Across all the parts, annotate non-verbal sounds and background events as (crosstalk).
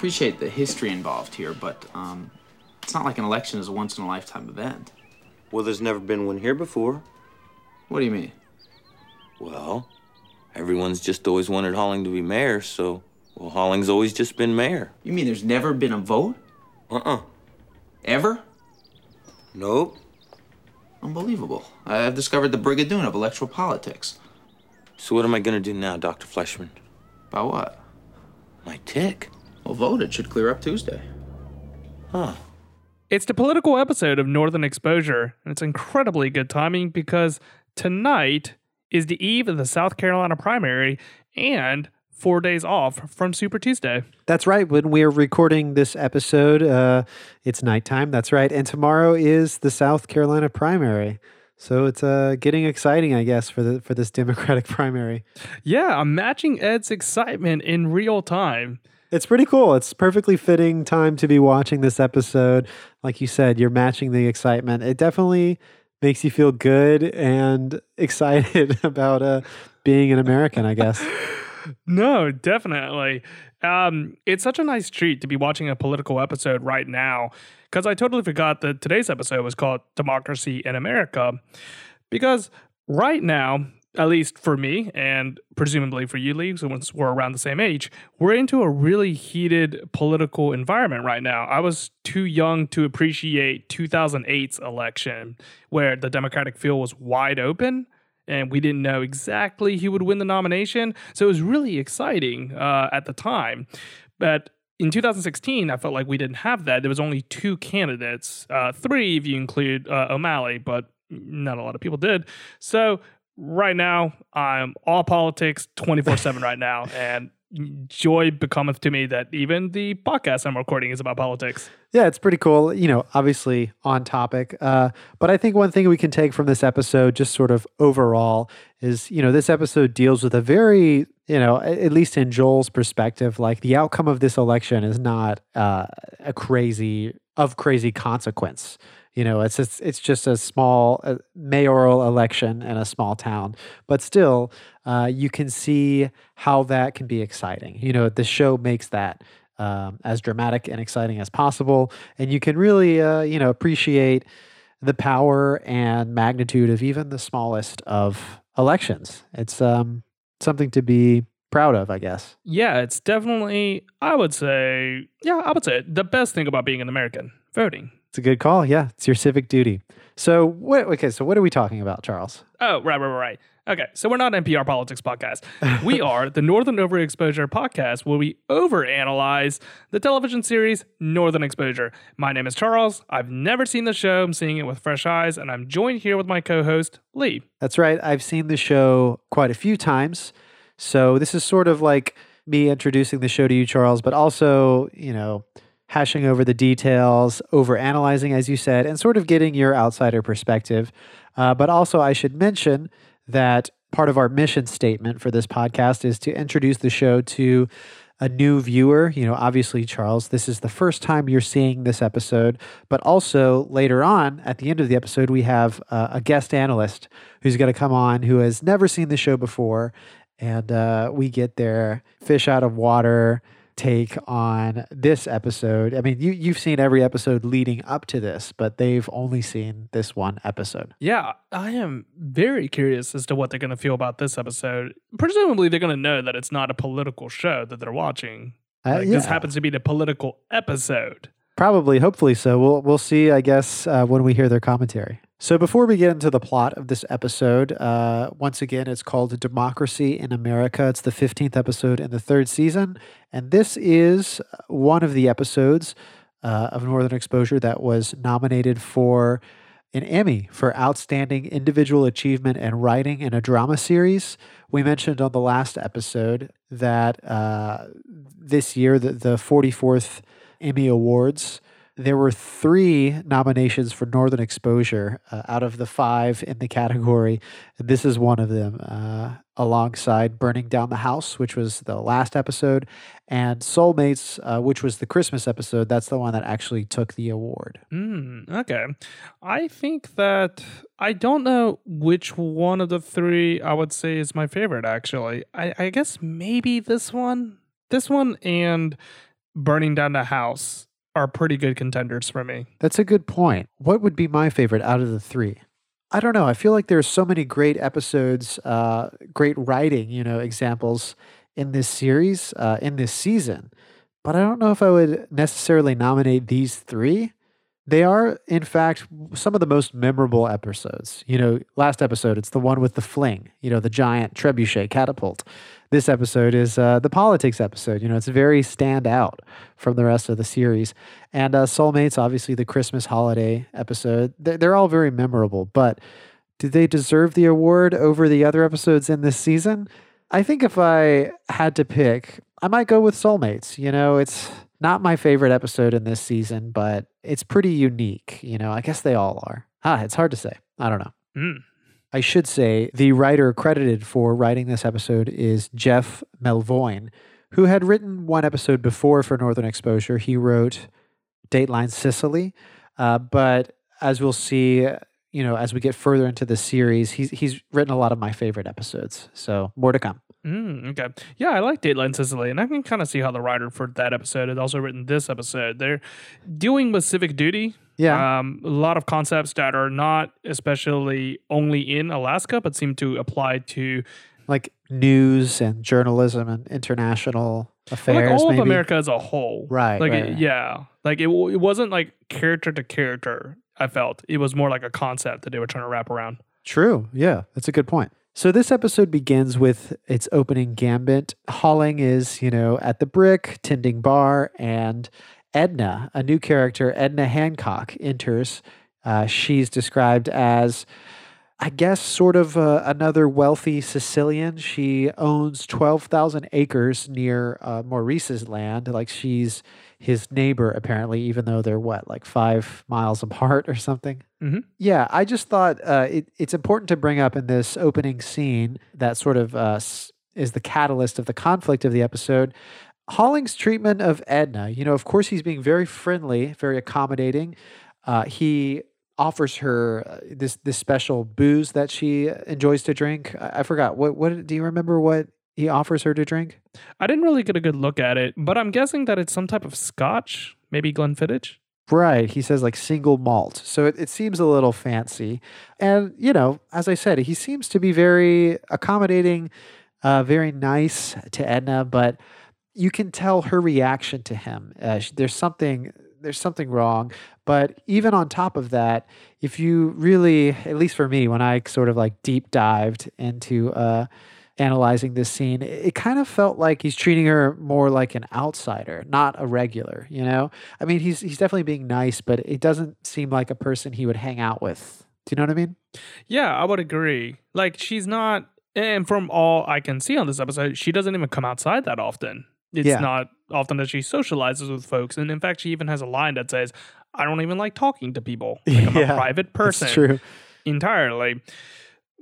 I appreciate the history involved here, but um, it's not like an election is a once in a lifetime event. Well, there's never been one here before. What do you mean? Well, everyone's just always wanted Holling to be mayor, so, well, Holling's always just been mayor. You mean there's never been a vote? Uh uh Ever? Nope. Unbelievable. I've discovered the brigadoon of electoral politics. So, what am I gonna do now, Dr. Fleischman? About what? My tick. Well, vote. It should clear up Tuesday. Huh. It's the political episode of Northern Exposure, and it's incredibly good timing because tonight is the eve of the South Carolina primary and four days off from Super Tuesday. That's right. When we are recording this episode, uh, it's nighttime. That's right. And tomorrow is the South Carolina primary. So it's uh, getting exciting, I guess, for the for this Democratic (laughs) primary. Yeah, I'm matching Ed's excitement in real time. It's pretty cool. It's perfectly fitting time to be watching this episode. Like you said, you're matching the excitement. It definitely makes you feel good and (laughs) excited (laughs) about uh, being an American, I guess. (laughs) No, definitely. Um, it's such a nice treat to be watching a political episode right now because I totally forgot that today's episode was called Democracy in America. Because right now, at least for me and presumably for you, Lee, since we're around the same age, we're into a really heated political environment right now. I was too young to appreciate 2008's election where the Democratic field was wide open and we didn't know exactly who would win the nomination. So it was really exciting uh, at the time. But in 2016, I felt like we didn't have that. There was only two candidates, uh, three if you include uh, O'Malley, but not a lot of people did. So right now, I'm all politics 24 7 right now. (laughs) And joy becometh to me that even the podcast I'm recording is about politics. Yeah, it's pretty cool. You know, obviously on topic. Uh, but I think one thing we can take from this episode, just sort of overall, is, you know, this episode deals with a very, you know, at least in Joel's perspective, like the outcome of this election is not uh, a crazy, of crazy consequence. You know, it's it's, it's just a small uh, mayoral election in a small town, but still, uh, you can see how that can be exciting. You know, the show makes that um, as dramatic and exciting as possible, and you can really, uh, you know, appreciate the power and magnitude of even the smallest of elections. It's um, something to be proud of, I guess. Yeah, it's definitely, I would say, yeah, I would say the best thing about being an American voting. It's a good call. Yeah, it's your civic duty. So, what? Okay, so what are we talking about, Charles? Oh, right, right, right. Okay, so we're not NPR politics podcast. We (laughs) are the Northern Overexposure podcast, where we overanalyze the television series Northern Exposure. My name is Charles. I've never seen the show. I'm seeing it with fresh eyes, and I'm joined here with my co-host Lee. That's right. I've seen the show quite a few times. So this is sort of like me introducing the show to you, Charles, but also, you know, hashing over the details, over analyzing, as you said, and sort of getting your outsider perspective. Uh, but also, I should mention that part of our mission statement for this podcast is to introduce the show to a new viewer. You know, obviously, Charles, this is the first time you're seeing this episode, but also later on at the end of the episode, we have uh, a guest analyst who's going to come on who has never seen the show before. And uh, we get their fish out of water take on this episode. I mean, you you've seen every episode leading up to this, but they've only seen this one episode. Yeah, I am very curious as to what they're going to feel about this episode. Presumably, they're going to know that it's not a political show that they're watching. Uh, Like, This happens to be the political episode. Probably, hopefully so. We'll we'll see. I guess uh, when we hear their commentary. So before we get into the plot of this episode, uh, once again, it's called Democracy in America. It's the fifteenth episode in the third season, and this is one of the episodes uh, of Northern Exposure that was nominated for an Emmy for Outstanding Individual Achievement in Writing in a Drama Series. We mentioned on the last episode that uh, this year, the, the 44th Emmy Awards, there were three nominations for Northern Exposure uh, out of the five in the category. And this is one of them, uh, alongside Burning Down the House, which was the last episode, and Soulmates, uh, which was the Christmas episode. That's the one that actually took the award. Hmm. okay. I think that I don't know which one of the three I would say is my favorite, actually. I, I guess maybe this one. This one and burning down the house are pretty good contenders for me. That's a good point. What would be my favorite out of the three? I don't know. I feel like there's so many great episodes, uh, great writing, you know, examples in this series, uh, in this season. But I don't know if I would necessarily nominate these three. They are, in fact, some of the most memorable episodes. You know, last episode, it's the one with the fling, you know, the giant trebuchet catapult. This episode is uh, the politics episode. You know, it's very stand out from the rest of the series. And uh, Soulmates, obviously, the Christmas holiday episode. They're, they're all very memorable, but do they deserve the award over the other episodes in this season? I think if I had to pick, I might go with Soulmates. You know, it's not my favorite episode in this season, but it's pretty unique. You know, I guess they all are. Ah, it's hard to say. I don't know. Mm. I should say the writer credited for writing this episode is Jeff Melvoin, who had written one episode before for Northern Exposure. He wrote Dateline Cicely, uh, but as we'll see, you know, as we get further into the series, he's he's written a lot of my favorite episodes. So more to come. Mm, okay. Yeah, I like Dateline Cicely, and I can kind of see how the writer for that episode had also written this episode. They're dealing with civic duty. Yeah. Um, a lot of concepts that are not especially only in Alaska, but seem to apply to like news and journalism and international affairs. like all maybe. of America as a whole. Right, Like, right, it- right. yeah. Like, it, it wasn't like character to character, I felt. It was more like a concept that they were trying to wrap around. True. Yeah, that's a good point. So this episode begins with its opening gambit. Holling is, you know, at the brick, tending bar, and Edna, a new character, Edna Hancock, enters. Uh, she's described as, I guess, sort of uh, another wealthy Sicilian. She owns 12,000 acres near uh, Maurice's land. Like she's his neighbor, apparently, even though they're what, like five miles apart or something? Yeah, I just thought uh, it, it's important to bring up in this opening scene that sort of uh, is the catalyst of the conflict of the episode. Holling's treatment of Edna, you know, of course, he's being very friendly, very accommodating. Uh, he offers her uh, this this special booze that she enjoys to drink. I, I forgot what what do you remember what he offers her to drink? I didn't really get a good look at it, but I'm guessing that it's some type of scotch, maybe Glenfiddich. Right. He says like single malt. So it, it seems a little fancy. And, you know, as I said, he seems to be very accommodating, uh, very nice to Edna, but you can tell her reaction to him. Uh, there's something there's something wrong. But even on top of that, if you really, at least for me, when I sort of like deep dived into uh, analyzing this scene, it, kind of felt like he's treating her more like an outsider, not a regular. You know, I mean, he's he's definitely being nice, but it doesn't seem like a person he would hang out with. Do you know what I mean? Yeah, I would agree. Like she's not and from all I can see on this episode, she doesn't even come outside that often. It's Yeah. not often that she socializes with folks. And in fact, she even has a line that says, I don't even like talking to people. Like I'm (laughs) Yeah, a private person That's true. entirely.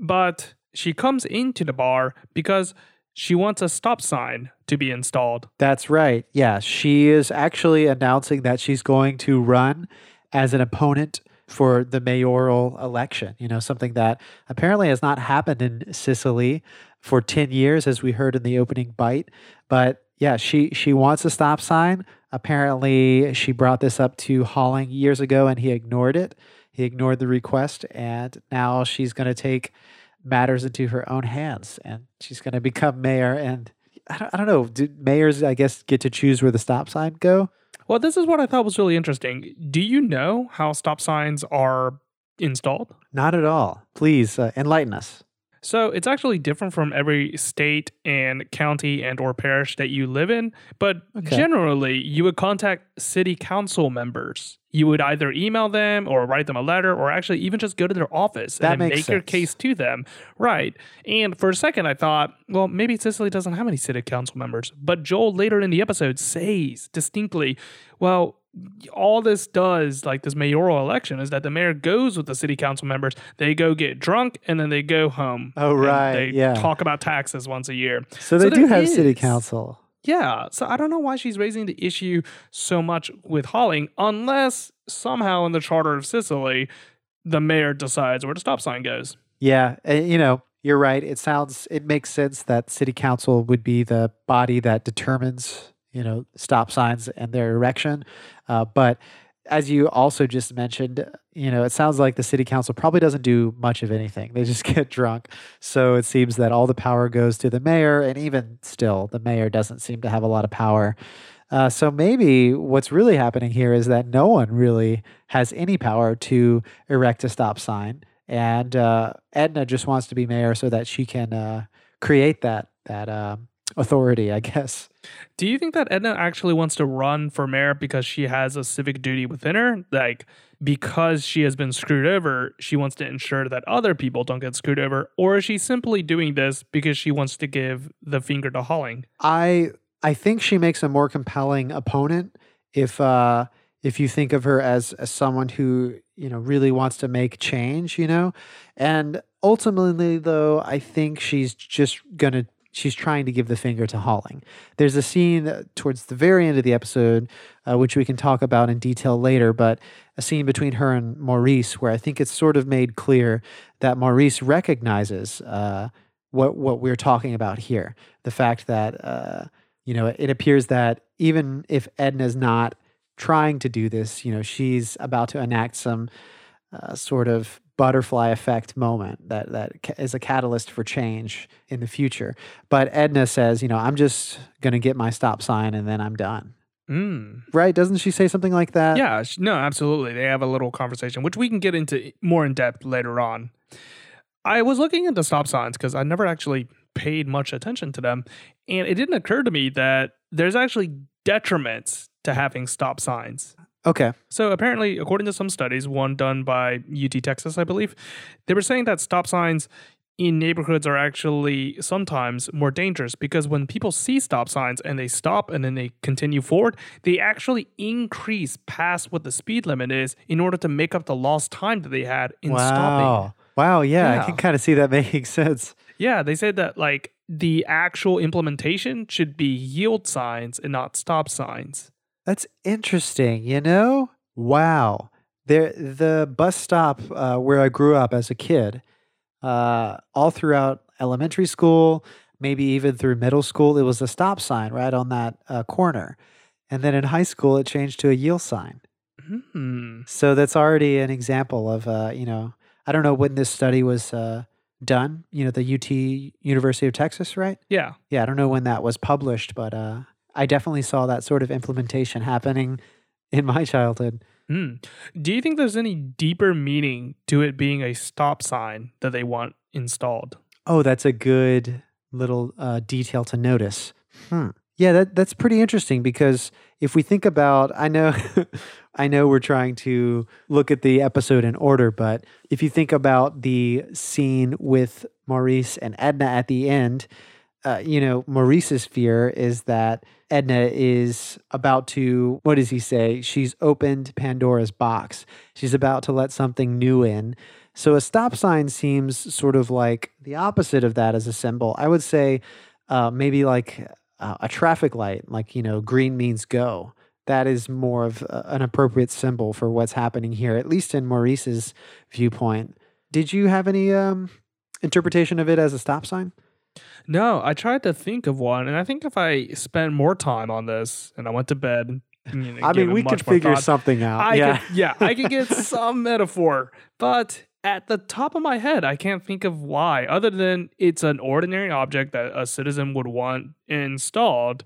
But she comes into the bar because she wants a stop sign to be installed. That's right. Yeah, she is actually announcing that she's going to run as an opponent for the mayoral election. You know, something that apparently has not happened in Cicely for 10 years as we heard in the opening bite, but yeah, she she wants a stop sign. Apparently, she brought this up to Holling years ago and he ignored it. He ignored the request and now she's going to take matters into her own hands and she's going to become mayor and I don't, I don't know. Do mayors, I guess, get to choose where the stop sign go? Well, this is what I thought was really interesting. Do you know how stop signs are installed? Not at all. Please uh, enlighten us. So it's actually different from every state and county and or parish that you live in, but Okay. generally you would contact city council members. You would either email them or write them a letter or actually even just go to their office That and make your case to them. Right. And for a second I thought, well, maybe Cicely doesn't have any city council members. But Joel later in the episode says distinctly, well, all this does, like this mayoral election, is that the mayor goes with the city council members. They go get drunk and then they go home. Oh, right, They yeah. talk about taxes once a year. So they do there have city council. Yeah. So I don't know why she's raising the issue so much with Holling, unless somehow in the Charter of Cicely, the mayor decides where the stop sign goes. Yeah, you know, you're right. It sounds, it makes sense that city council would be the body that determines you know, stop signs and their erection. Uh, but as you also just mentioned, you know, it sounds like the city council probably doesn't do much of anything. They just (laughs) get drunk. So it seems that all the power goes to the mayor, and even still, the mayor doesn't seem to have a lot of power. Uh, so maybe what's really happening here is that no one really has any power to erect a stop sign, and uh, Edna just wants to be mayor so that she can uh, create that that um, authority, I (laughs) guess. Do you think that Edna actually wants to run for mayor because she has a civic duty within her? Like, because she has been screwed over, she wants to ensure that other people don't get screwed over? Or is she simply doing this because she wants to give the finger to Holling? I I think she makes a more compelling opponent if uh if you think of her as, as someone who you know really wants to make change, you know, and ultimately though I think she's just gonna she's trying to give the finger to Holling. There's a scene towards the very end of the episode, uh, which we can talk about in detail later, but a scene between her and Maurice where I think it's sort of made clear that Maurice recognizes uh, what what we're talking about here. The fact that uh, you know it appears that even if Edna's not trying to do this, you know she's about to enact some uh, sort of butterfly effect moment that that is a catalyst for change in the future. But Edna says, you know, I'm just going to get my stop sign and then I'm done. Mm. Right? Doesn't she say something like that? Yeah, no, absolutely. They have a little conversation, which we can get into more in depth later on. I was looking into stop signs because I never actually paid much attention to them. And it didn't occur to me that there's actually detriments to having stop signs. Okay. So apparently, according to some studies, one done by UT Texas, I believe, they were saying that stop signs in neighborhoods are actually sometimes more dangerous because when people see stop signs and they stop and then they continue forward, they actually increase past what the speed limit is in order to make up the lost time that they had in wow. stopping. Wow. Yeah, Yeah. I can kind of see that (laughs) making sense. Yeah, they said that like the actual implementation should be yield signs and not stop signs. That's interesting, you know? Wow. There the bus stop uh, where I grew up as a kid, uh, all throughout elementary school, maybe even through middle school, it was a stop sign right on that uh, corner. And then in high school, it changed to a yield sign. Hmm. So that's already an example of, uh, you know, I don't know when this study was uh, done, you know, the UT University of Texas, right? Yeah. Yeah, I don't know when that was published, but uh, I definitely saw that sort of implementation happening in my childhood. Hmm. Do you think there's any deeper meaning to it being a stop sign that they want installed? Oh, that's a good little uh, detail to notice. Hmm. Yeah, that that's pretty interesting because if we think about, I know, (laughs) I know we're trying to look at the episode in order, but if you think about the scene with Maurice and Edna at the end, uh, you know, Maurice's fear is that Edna is about to, what does he say? She's opened Pandora's box. She's about to let something new in. So a stop sign seems sort of like the opposite of that as a symbol. I would say uh, maybe like uh, a traffic light, like, you know, green means go. That is more of a, an appropriate symbol for what's happening here, at least in Maurice's viewpoint. Did you have any um, interpretation of it as a stop sign? No, I tried to think of one, and I think if I spent more time on this and I went to bed, you know, I mean, we could figure thought, something out. I yeah. could, yeah, I could get (laughs) some metaphor, but at the top of my head, I can't think of why, other than it's an ordinary object that a citizen would want installed,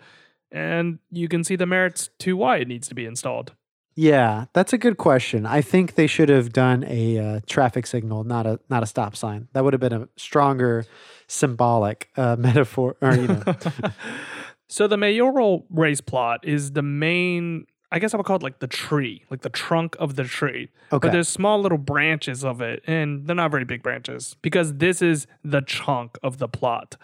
and you can see the merits to why it needs to be installed. Yeah, that's a good question. I think they should have done a uh, traffic signal, not a not a stop sign. That would have been a stronger symbolic uh, (laughs) metaphor. Or you know, (laughs) so the mayoral race plot is the main. I guess I would call it like the tree, like the trunk of the tree. okay, But there's small little branches of it, and they're not very big branches because this is the chunk of the plot.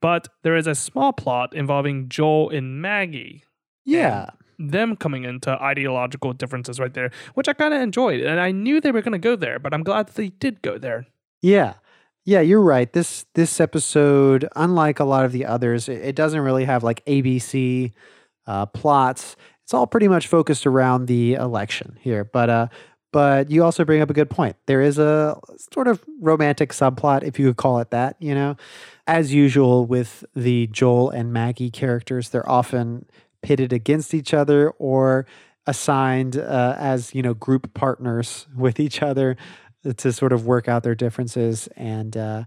But there is a small plot involving Joel and Maggie, yeah, them coming into ideological differences right there, which I kind of enjoyed. And I knew they were going to go there, but I'm glad that they did go there. yeah, yeah. You're right. This this episode, unlike a lot of the others, it, it doesn't really have like ABC uh, plots. It's all pretty much focused around the election here. But uh, but you also bring up a good point. There is a sort of romantic subplot, if you could call it that. You know, as usual with the Joel and Maggie characters, they're often pitted against each other or assigned uh, as you know group partners (laughs) with each other to sort of work out their differences and uh,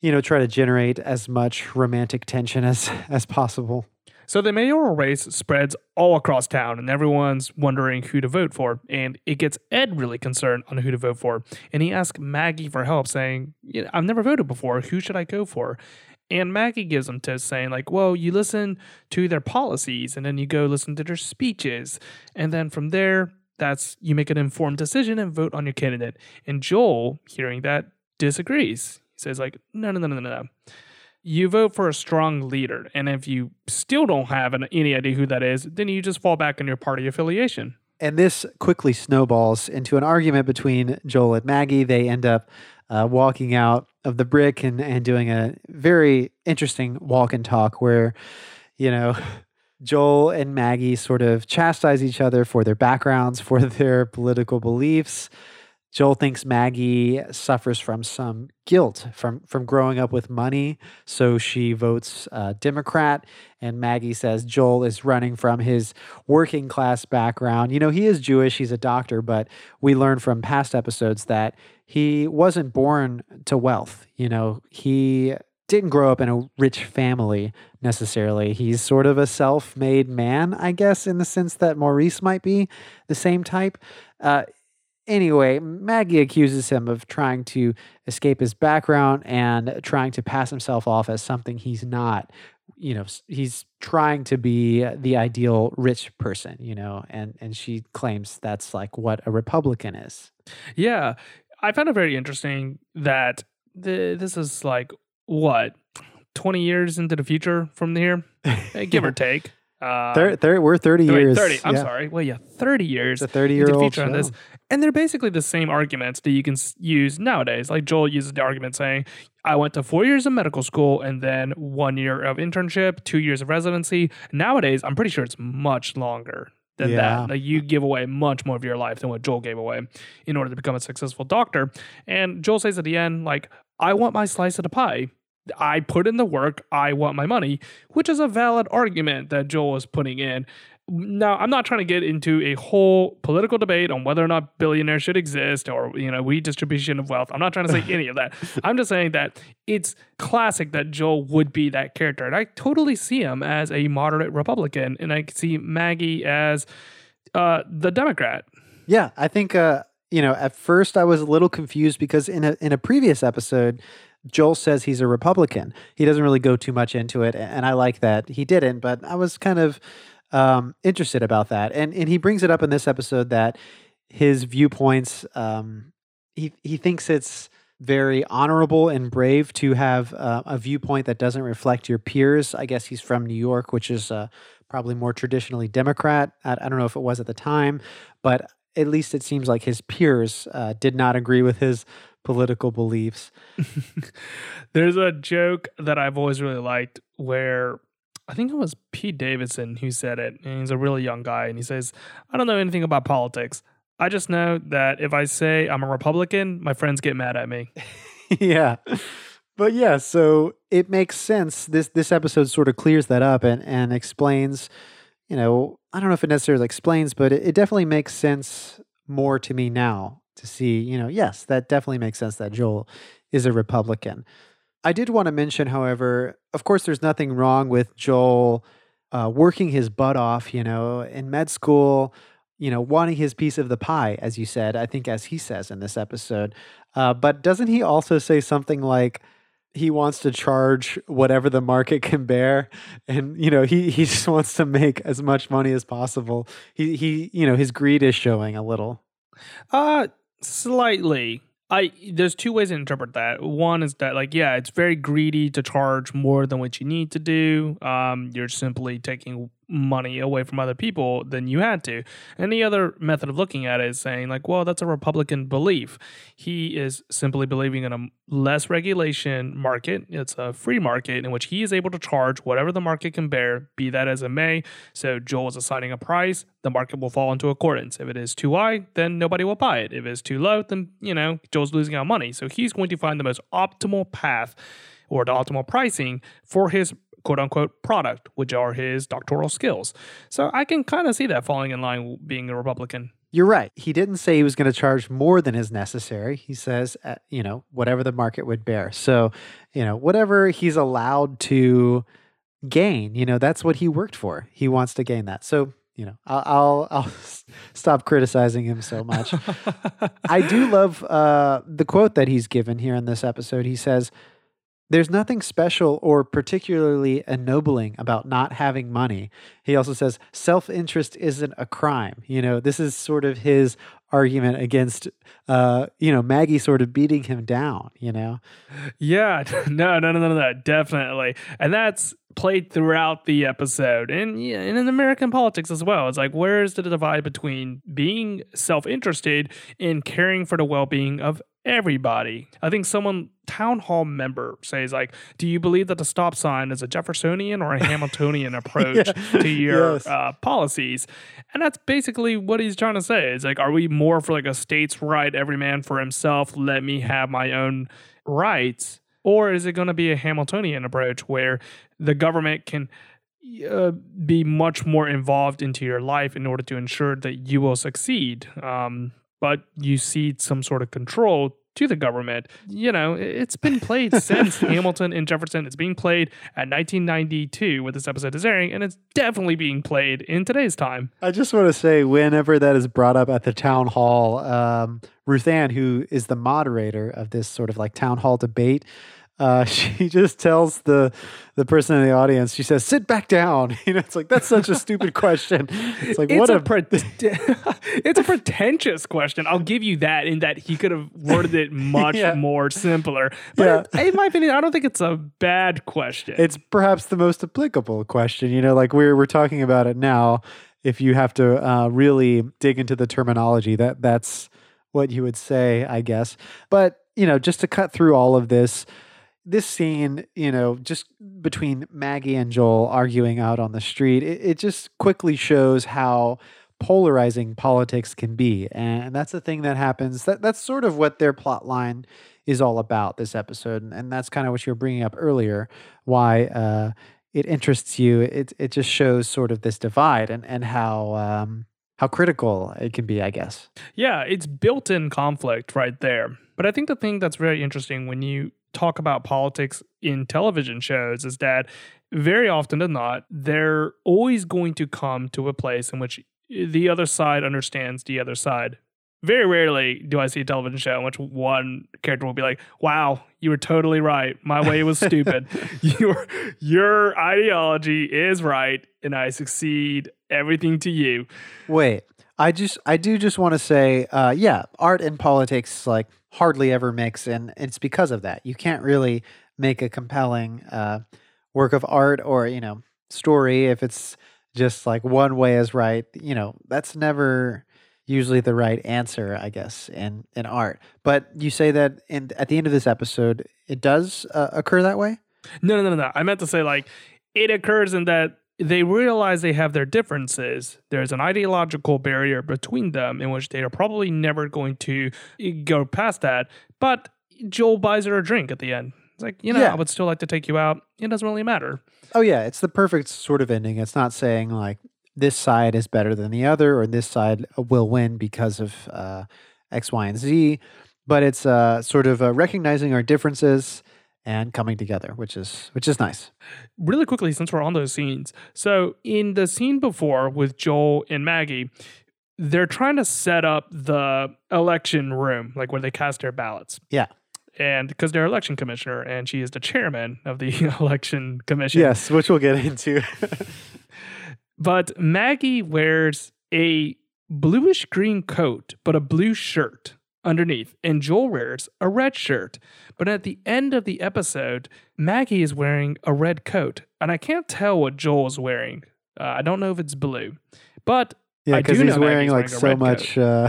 you know try to generate as much romantic tension as (laughs) as possible. So the mayoral race spreads all across town, and everyone's wondering who to vote for. And it gets Ed really concerned on who to vote for. And he asks Maggie for help, saying, I've never voted before. Who should I go for? And Maggie gives him tips saying, like, well, you listen to their policies and then you go listen to their speeches. And then from there, that's you make an informed decision and vote on your candidate. And Joel, hearing that, disagrees. He says, like, no, no, no, no, no, no you vote for a strong leader. And if you still don't have an, any idea who that is, then you just fall back on your party affiliation. And this quickly snowballs into an argument between Joel and Maggie. They end up uh, walking out of the brick and, and doing a very interesting walk and talk where, you know, (laughs) Joel and Maggie sort of chastise each other for their backgrounds, for (laughs) their political beliefs. Joel thinks Maggie suffers from some guilt from from growing up with money, so she votes uh, Democrat. And Maggie says Joel is running from his working class background. You know, he is Jewish; he's a doctor, but we learned from past episodes that he wasn't born to wealth. You know, he didn't grow up in a rich family necessarily. He's sort of a self made man, I guess, in the sense that Maurice might be the same type. Uh, Anyway, Maggie accuses him of trying to escape his background and trying to pass himself off as something he's not. You know, he's trying to be the ideal rich person, you know, and and she claims that's like what a Republican is. Yeah. I found it very interesting that the, this is like what 20 years into the future from here, (laughs) eh, give or take. Uh, thir- thir- we're 30 years. 30. I'm yeah. sorry. Well, yeah, 30 years. It's a 30 year old show. on this. And they're basically the same arguments that you can use nowadays. Like Joel uses the argument saying, I went to four years of medical school and then one year of internship, two years of residency. Nowadays, I'm pretty sure it's much longer than yeah. that. Like you give away much more of your life than what Joel gave away in order to become a successful doctor. And Joel says at the end, like, I want my slice of the pie. I put in the work, I want my money, which is a valid argument that Joel is putting in. Now, I'm not trying to get into a whole political debate on whether or not billionaires should exist or, you know, redistribution of wealth. I'm not trying to say (laughs) any of that. I'm just saying that it's classic that Joel would be that character. And I totally see him as a moderate Republican, and I see Maggie as uh, the Democrat. Yeah, I think, uh, you know, at first I was a little confused because in a in a previous episode, Joel says he's a Republican. He doesn't really go too much into it, and I like that he didn't. But I was kind of um, interested about that, and and he brings it up in this episode that his viewpoints. Um, he he thinks it's very honorable and brave to have uh, a viewpoint that doesn't reflect your peers. I guess he's from New York, which is uh, probably more traditionally Democrat. I, I, don't know if it was at the time, but at least it seems like his peers uh, did not agree with his political beliefs. (laughs) There's a joke that I've always really liked where I think it was Pete Davidson who said it. And he's a really young guy. And he says, I don't know anything about politics. I just know that if I say I'm a Republican, my friends get mad at me. (laughs) yeah. But yeah, so it makes sense. This this episode sort of clears that up and, and explains, you know, I don't know if it necessarily explains, but it, it definitely makes sense more to me now to see, you know, yes, that definitely makes sense that Joel is a Republican. I did want to mention, however, of course, there's nothing wrong with Joel uh, working his butt off, you know, in med school, you know, wanting his piece of the pie, as you said, I think, as he says in this episode. Uh, but doesn't he also say something like, he wants to charge whatever the market can bear and you know he he (laughs) just wants to make as much money as possible he he you know his greed is showing a little uh Slightly. I there's two ways to interpret that. One is that like yeah, it's very greedy to charge more than what you need to do. Um, you're simply taking money away from other people than you had to. The other method of looking at it is saying, like, well, that's a Republican belief. He is simply believing in a less regulation market. It's a free market in which he is able to charge whatever the market can bear, be that as it may. So Joel is assigning a price, the market will fall into accordance. If it is too high, then nobody will buy it. If it's too low, then, you know, Joel's losing out money. So he's going to find the most optimal path or the optimal pricing for his quote unquote product, which are his doctoral skills. So I can kind of see that falling in line being a Republican. You're right. He didn't say he was going to charge more than is necessary. He says, uh, you know, whatever the market would bear. So, you know, whatever he's allowed to gain, you know, that's what he worked for. He wants to gain that. So, you know, I'll I'll, (laughs) I'll stop criticizing him so much. (laughs) I do love uh, the quote that he's given here in this episode. He says, there's nothing special or particularly ennobling about not having money. He also says self interest isn't a crime. You know, this is sort of his argument against, uh, you know, Maggie sort of beating him down, you know? Yeah, (laughs) no, no, no, no, no, definitely. And that's played throughout the episode and, yeah, and in American politics as well. It's like, where is the divide between being self interested and caring for the well being of everybody. I think someone town hall member says like, "Do you believe that the stop sign is a Jeffersonian or a (laughs) Hamiltonian approach Yeah. to your Yes. uh, policies?" And that's basically what he's trying to say. It's like, are we more for like a states' right, every man for himself, let me have my own rights, or is it going to be a Hamiltonian approach where the government can uh, be much more involved into your life in order to ensure that you will succeed. Um, but you see some sort of control to the government. You know, it- it's been played (laughs) since Hamilton and Jefferson. It's being played at 1992 when this episode is airing, and it's definitely being played in today's time. I just want to say, whenever that is brought up at the town hall, um, Ruth Ann, who is the moderator of this sort of like town hall debate, uh, (laughs) she just tells the the person in the audience, she says, "Sit back down." (laughs) You know, it's like that's such a stupid (laughs) question. It's like It's what a, a, pre- it's a pretentious question. I'll give you that in that he could have worded it much Yeah. more simpler. But in my opinion, I don't think it's a bad question. it's perhaps the most applicable question. You know, like we're we're talking about it now. If you have to uh, really dig into the terminology, that that's what you would say, I guess. But you know, just to cut through all of this, this scene, you know, just between Maggie and Joel arguing out on the street, it, it just quickly shows how polarizing politics can be, and that's the thing that happens. That that's sort of what their plot line is all about this episode, and, and that's kind of what you were bringing up earlier. Why uh, it interests you? It it just shows sort of this divide and and how um, how critical it can be, I guess. Yeah, it's built in conflict right there. But I think the thing that's very interesting when you talk about politics in television shows is that very often than not, they're always going to come to a place in which the other side understands the other side. Very rarely do I see a television show in which one character will be like, "Wow, you were totally right. My way was stupid. (laughs) your your ideology is right, and I succeed. Everything to you." Wait, I just I do just want to say, uh, yeah, art and politics like hardly ever mix, and it's because of that. You can't really make a compelling uh, work of art or you know story if it's just like one way is right. You know, that's never usually the right answer, I guess, in in art. But you say that in at the end of this episode, it does uh, occur that way. No, no, no, no. I meant to say like it occurs in that they realize they have their differences. There's an ideological barrier between them in which they are probably never going to go past that. But Joel buys her a drink at the end. It's like, you know, Yeah. I would still like to take you out. It doesn't really matter. Oh yeah, it's the perfect sort of ending. It's not saying like this side is better than the other or this side will win because of uh, X, Y, and Z, but it's uh, sort of uh, recognizing our differences and coming together, which is which is nice. really quickly since we're on those scenes. So in the scene before with Joel and Maggie, they're trying to set up the election room, like where they cast their ballots. Yeah. And because they're election commissioner and she is the chairman of the (laughs) election commission. Yes, which we'll get into. (laughs) But Maggie wears a bluish green coat, but a blue shirt underneath. And Joel wears a red shirt. But at the end of the episode, Maggie is wearing a red coat. And I can't tell what Joel is wearing. Uh, I don't know if it's blue. But yeah, I because he's wearing Maggie's like wearing so much. Uh,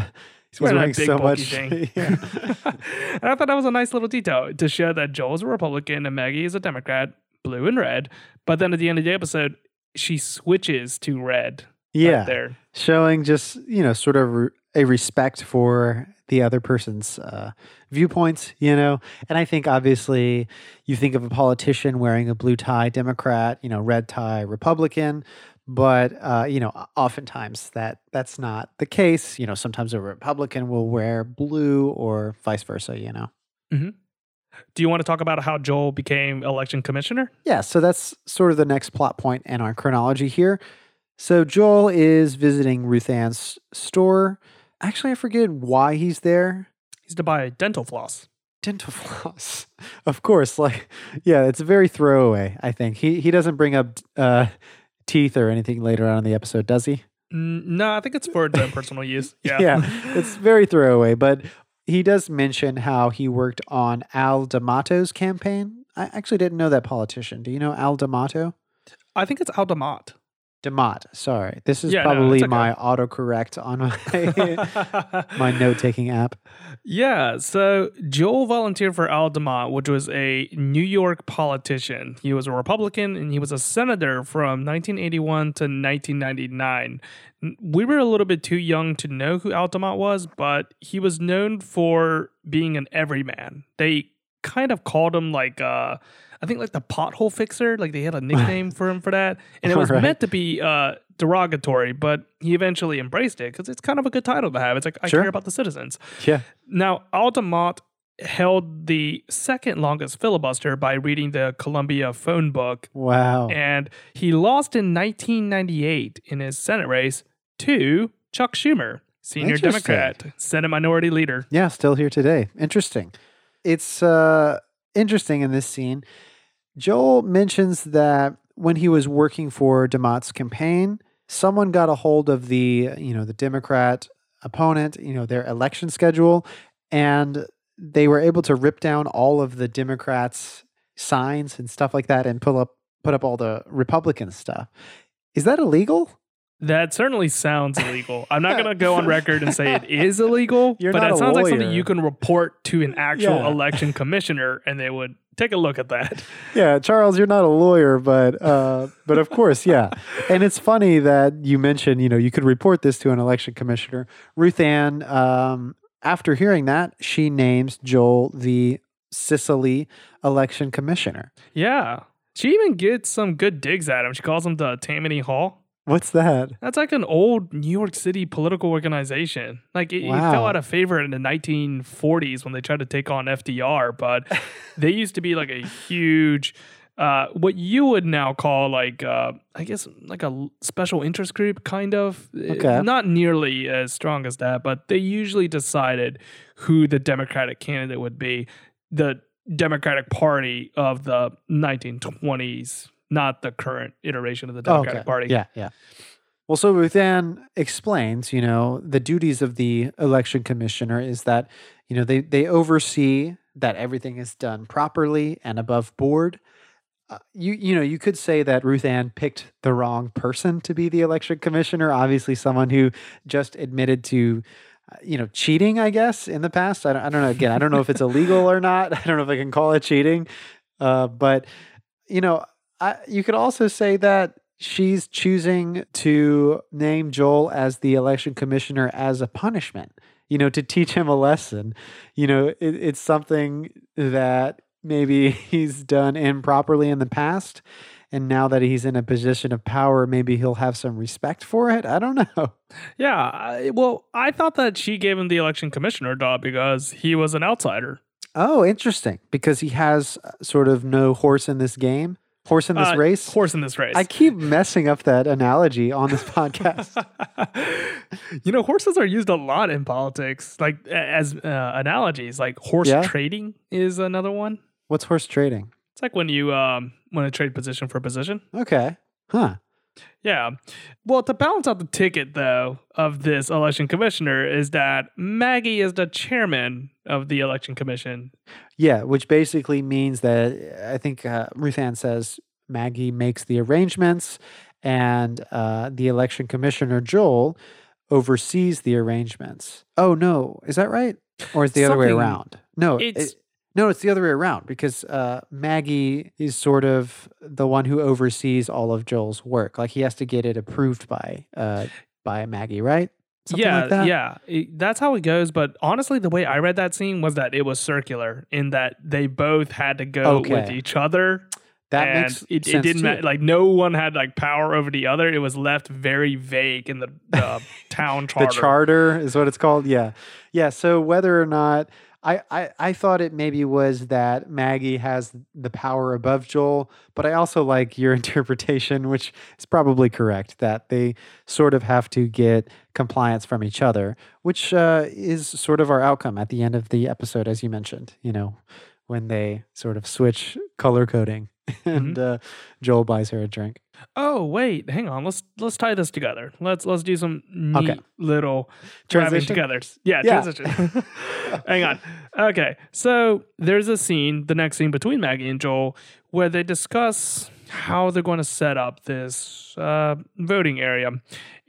he's wearing wearing big so much. (laughs) thing. yeah. (laughs) and I thought that was a nice little detail to show that Joel's a Republican and Maggie is a Democrat, blue and red. But then at the end of the episode, she switches to red. right Yeah. there. showing just you know sort of a respect for the other person's uh, viewpoints, you know. And I think obviously you think of a politician wearing a blue tie, Democrat, you know, red tie, Republican, but uh, you know, oftentimes that that's not the case. You know, sometimes a Republican will wear blue or vice versa. You know. Do you want to talk about how Joel became election commissioner? Yeah, so that's sort of the next plot point in our chronology here. So Joel is visiting Ruth Ann's store. Actually, I forget why he's there. He's to buy dental floss. Dental (laughs) floss, of course. Like, yeah, it's very throwaway. I think he he doesn't bring up uh, teeth or anything later on in the episode, does he? No, I think it's for (laughs) personal use. Yeah. yeah, (laughs) it's very throwaway. But he does mention how he worked on Al D'Amato's campaign. I actually didn't know that politician. Do you know Al D'Amato? I think it's Aldemont. Demott. Sorry, this is Yeah, probably it's okay. my autocorrect on my (laughs) my note taking app. Yeah, so Joel volunteered for Al Demont, which was a New York politician. He was a Republican and he was a senator from 1981 to 1999. We were a little bit too young to know who Al Demont was, but he was known for being an everyman. They kind of called him like uh I think like the pothole fixer, like they had a nickname (laughs) for him for that. And it was Alright. meant to be uh derogatory, but he eventually embraced it because it's kind of a good title to have. It's like I Sure. care about the citizens. Yeah. Now, Altamont held the second longest filibuster by reading the Columbia phone book, Wow. and he lost in 1998 in his Senate race to Chuck Schumer, senior Democrat, Senate Minority Leader. Yeah, still here today. Interesting. It's uh, interesting in this scene. Joel mentions that when he was working for Demott's campaign, someone got a hold of the you know the Democrat opponent, you know their election schedule, and they were able to rip down all of the Democrats' signs and stuff like that, and put up put up all the Republican stuff. Is that illegal? That certainly sounds illegal. I'm not going to go on record and say it (laughs) is illegal, You're but a sounds like something you can report to an actual Yeah. election commissioner and they would take a look at that. (laughs) Yeah, Charles, you're not a lawyer, but uh, but of course, yeah. (laughs) And it's funny that you mentioned, you know, you could report this to an election commissioner. Ruth Ann, um, after hearing that, she names Joel the Cicely election commissioner. Yeah. She even gets some good digs at him. She calls him the Tammany Hall. What's that? That's like an old New York City political organization. Like it, it fell out of favor in the 1940s when they tried to take on FDR, but (laughs) they used to be like a huge, uh, what you would now call like, uh, I guess, like a special interest group, kind of. Uh, Okay. Not nearly as strong as that, but they usually decided who the Democratic candidate would be. The Democratic Party of the 1920s, not the current iteration of the Democratic Party. Yeah, yeah. Well, so Ruth Ann explains, you know, the duties of the election commissioner is that, you know, they, they oversee that everything is done properly and above board. Uh, you you know you could say that Ruth Ann picked the wrong person to be the election commissioner. Obviously, someone who just admitted to uh, you know cheating. I guess in the past. I don't, I don't know. Again, I don't know if it's illegal or not. (laughs) I don't know if I can call it cheating. Uh, but you know, I, you could also say that she's choosing to name Joel as the election commissioner as a punishment. You know, to teach him a lesson. You know, it, it's something that maybe (laughs) he's done improperly in the past. And now that he's in a position of power, maybe he'll have some respect for it. I don't (laughs) know. Yeah. I, well, I thought that she gave him the election commissioner job because he was an outsider. Oh, interesting. Because he has uh, sort of no horse in this game, horse in this Uh, race. Horse in this race. I keep messing up that analogy on this podcast. (laughs) you know, horses are used a lot in politics, like as uh, analogies. Like horse Yeah. trading is another one. What's horse trading? It's like when you um want to trade position for position. Okay. Huh. Yeah. Well, to balance out the ticket, though, of this election commissioner is that Maggie is the chairman of the election commission. Yeah, which basically means that I think uh, Ruth Ann says Maggie makes the arrangements and uh, the election commissioner, Joel, oversees the arrangements. Oh, no. Is that right? Or is the other way around? No, it's- it- no, it's the other way around because uh, Maggie is sort of the one who oversees all of Joel's work. Like he has to get it approved by uh, by Maggie, right? Something yeah, like that? yeah, It- that's how it goes. But honestly, the way I read that scene was that it was circular in that they both had to go with each other. That and makes it, sense it didn't matter. Like no one had like power over the other. It was left very vague in the, the (laughs) town charter. The charter is what it's called. Yeah. Yeah. So whether or not I, I, I thought it maybe was that Maggie has the power above Joel, but I also like your (laughs) interpretation, which is probably correct, that they sort of have to get compliance from each other, which uh, is sort of our outcome at the end of the episode, as you mentioned, you know, when they sort of switch color coding (laughs) and uh, Joel buys her a drink. Oh wait, hang on. Let's let's tie this together. Let's let's do some neat Okay. little Transition? together. Yeah, Yeah. transition. (laughs) hang on. Okay, so there's a scene, the next scene between Maggie and Joel, where they discuss how they're going to set up this uh, voting area,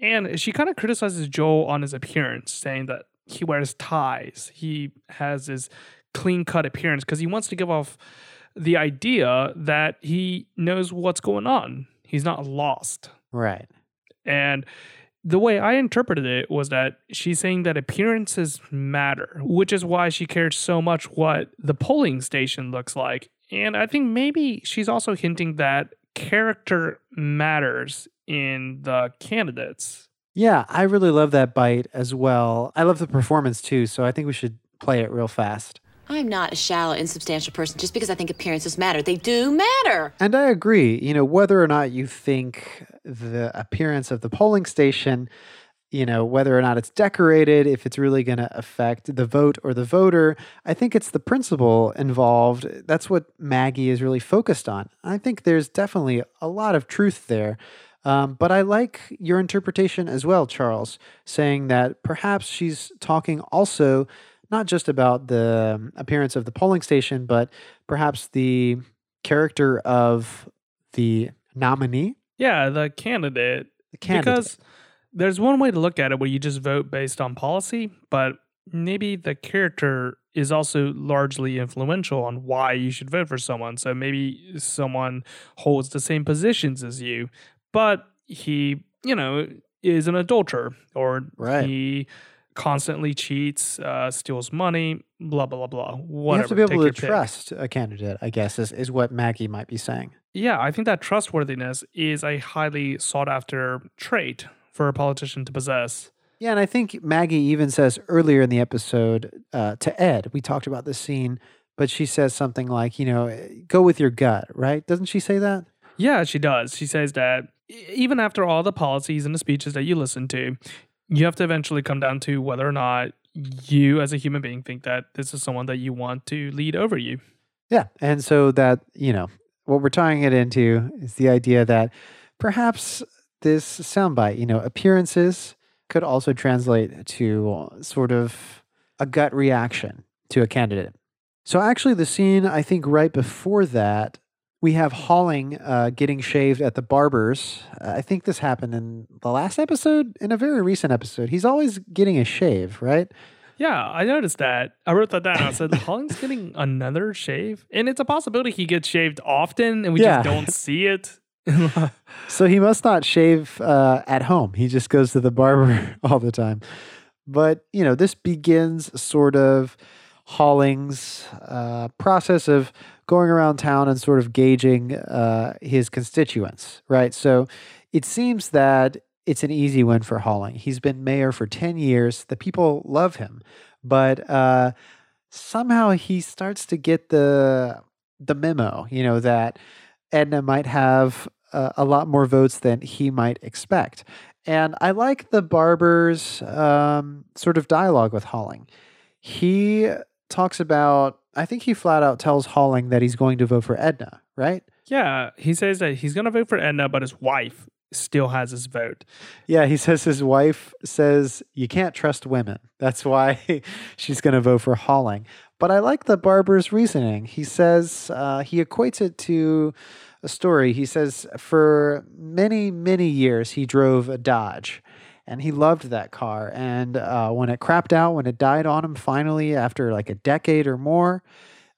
and she kind of criticizes Joel on his appearance, saying that he wears ties, he has this clean cut appearance because he wants to give off the idea that he knows what's going on. He's not lost. Right. And the way I interpreted it was that she's saying that appearances matter, which is why she cares so much what the polling station looks like. And I think maybe she's also hinting that character matters in the candidates. Yeah, I really love that bite as well. I love the performance too, so I think we should play it real fast. I'm not a shallow, insubstantial person just because I think appearances matter. They do matter. And I agree, you know, whether or not you think the appearance of the polling station, you know, whether or not it's decorated, if it's really going to affect the vote or the voter, I think it's the principle involved. That's what Maggie is really focused on. I think there's definitely a lot of truth there. Um, but I like your interpretation as well, Charles, saying that perhaps she's talking also not just about the um, appearance of the polling station, but perhaps the character of the nominee, Yeah, the candidate. the candidate. Because there's one way to look at it where you just vote based on policy, but maybe the character is also largely influential on why you should vote for someone. So maybe someone holds the same positions as you, but he, you know, is an adulterer or Right. he constantly cheats, uh, steals money, blah blah blah blah. you have to be able Take to your pick. trust a candidate, I guess, is, is what Maggie might be saying. Yeah, I think that trustworthiness is a highly sought after trait for a politician to possess. Yeah, and I think Maggie even says earlier in the episode uh, to Ed, we talked about this scene, but she says something like, you know, go with your gut, right? Doesn't she say that? Yeah, she does. She says that even after all the policies and the speeches that you listen to, you have to eventually come down to whether or not you, as a human being, think that this is someone that you want to lead over you. Yeah. And so that, you know, what we're tying it into is the idea that perhaps this soundbite, you know, appearances could also translate to sort of a gut reaction to a candidate. So actually, the scene I think right before that, we have Holling uh, getting shaved at the barber's. Uh, I think this happened in the last episode, in a very recent episode. He's always getting a shave, right? Yeah, I noticed that. I wrote that down. I said, (laughs) Holling's getting another shave. And it's a possibility he gets shaved often and we Yeah. just don't (laughs) see it. So he must not shave uh, at home. He just goes to the barber (laughs) all the time. But, you know, this begins sort of Holling's uh, process of going around town and sort of gauging uh, his constituents, right? So it seems that it's an easy win for Holling. He's been mayor for 10 years. The people love him. But uh, somehow he starts to get the the memo, you know, that Edna might have uh, a lot more votes than he might expect. And I like the barber's um, sort of dialogue with Holling. He talks about, I think he flat out tells Holling that he's going to vote for Edna, right? yeah, he says that he's going to vote for Edna, but his wife still has his vote. Yeah, he says his wife says you can't trust women. That's why (laughs) she's going to vote for Holling. But I like the barber's reasoning. He says uh, he equates it to a story. He says for many, many years he drove a Dodge and he loved that car. And uh, when it crapped out, when it died on him finally after like a decade or more,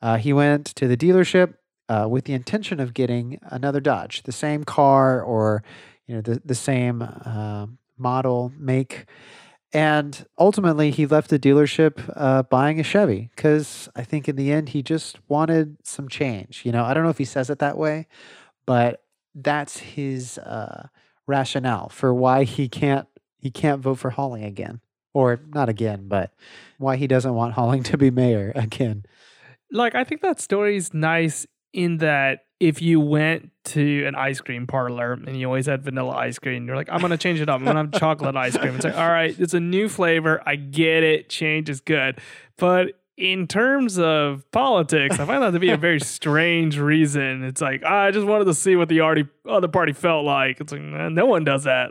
uh, he went to the dealership uh, with the intention of getting another Dodge, the same car or you know the the same um model make And ultimately, he left the dealership uh, buying a Chevy because I think in the end, he just wanted some change. You know, I don't know if he says it that way, but that's his uh, rationale for why he can't he can't vote for Holling again, or not again, but why he doesn't want Holling to be mayor (laughs) again. Like, I think that story's nice in that if you went to an ice cream parlor and you always had vanilla ice cream, you're like, I'm gonna change it up. I'm gonna have chocolate ice cream. It's like, all right, it's a new flavor. I get it. Change is good. But in terms of politics, I find that to be a (laughs) very strange reason. It's like ah, I just wanted to see what the already other party felt like. It's like no one does that.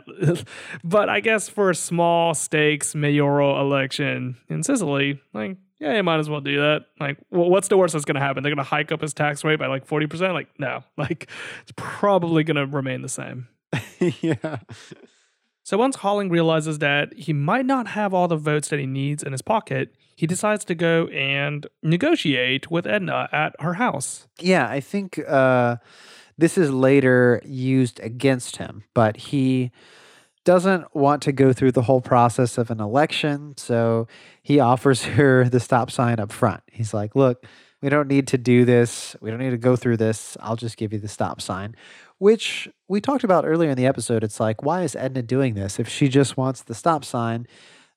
(laughs) but I guess for a small stakes mayoral election in Cicely, like yeah, you might as well do that. Like, well, what's the worst that's going to happen? They're going to hike up his tax rate by like forty percent. Like, no, (laughs) like it's probably going to remain the same. yeah. So once Holling realizes that he might not have all the votes that he needs in his pocket, he decides to go and negotiate with Edna at her house. Yeah, I think uh, this is later used against him, but he doesn't want to go through the whole process of an election. So he offers (laughs) her the stop sign up front. He's like, Look, we don't need to do this. We don't need to go through this. I'll just give you the stop sign, which we talked about earlier in the episode. It's like, why is Edna doing this? If she just wants the stop sign,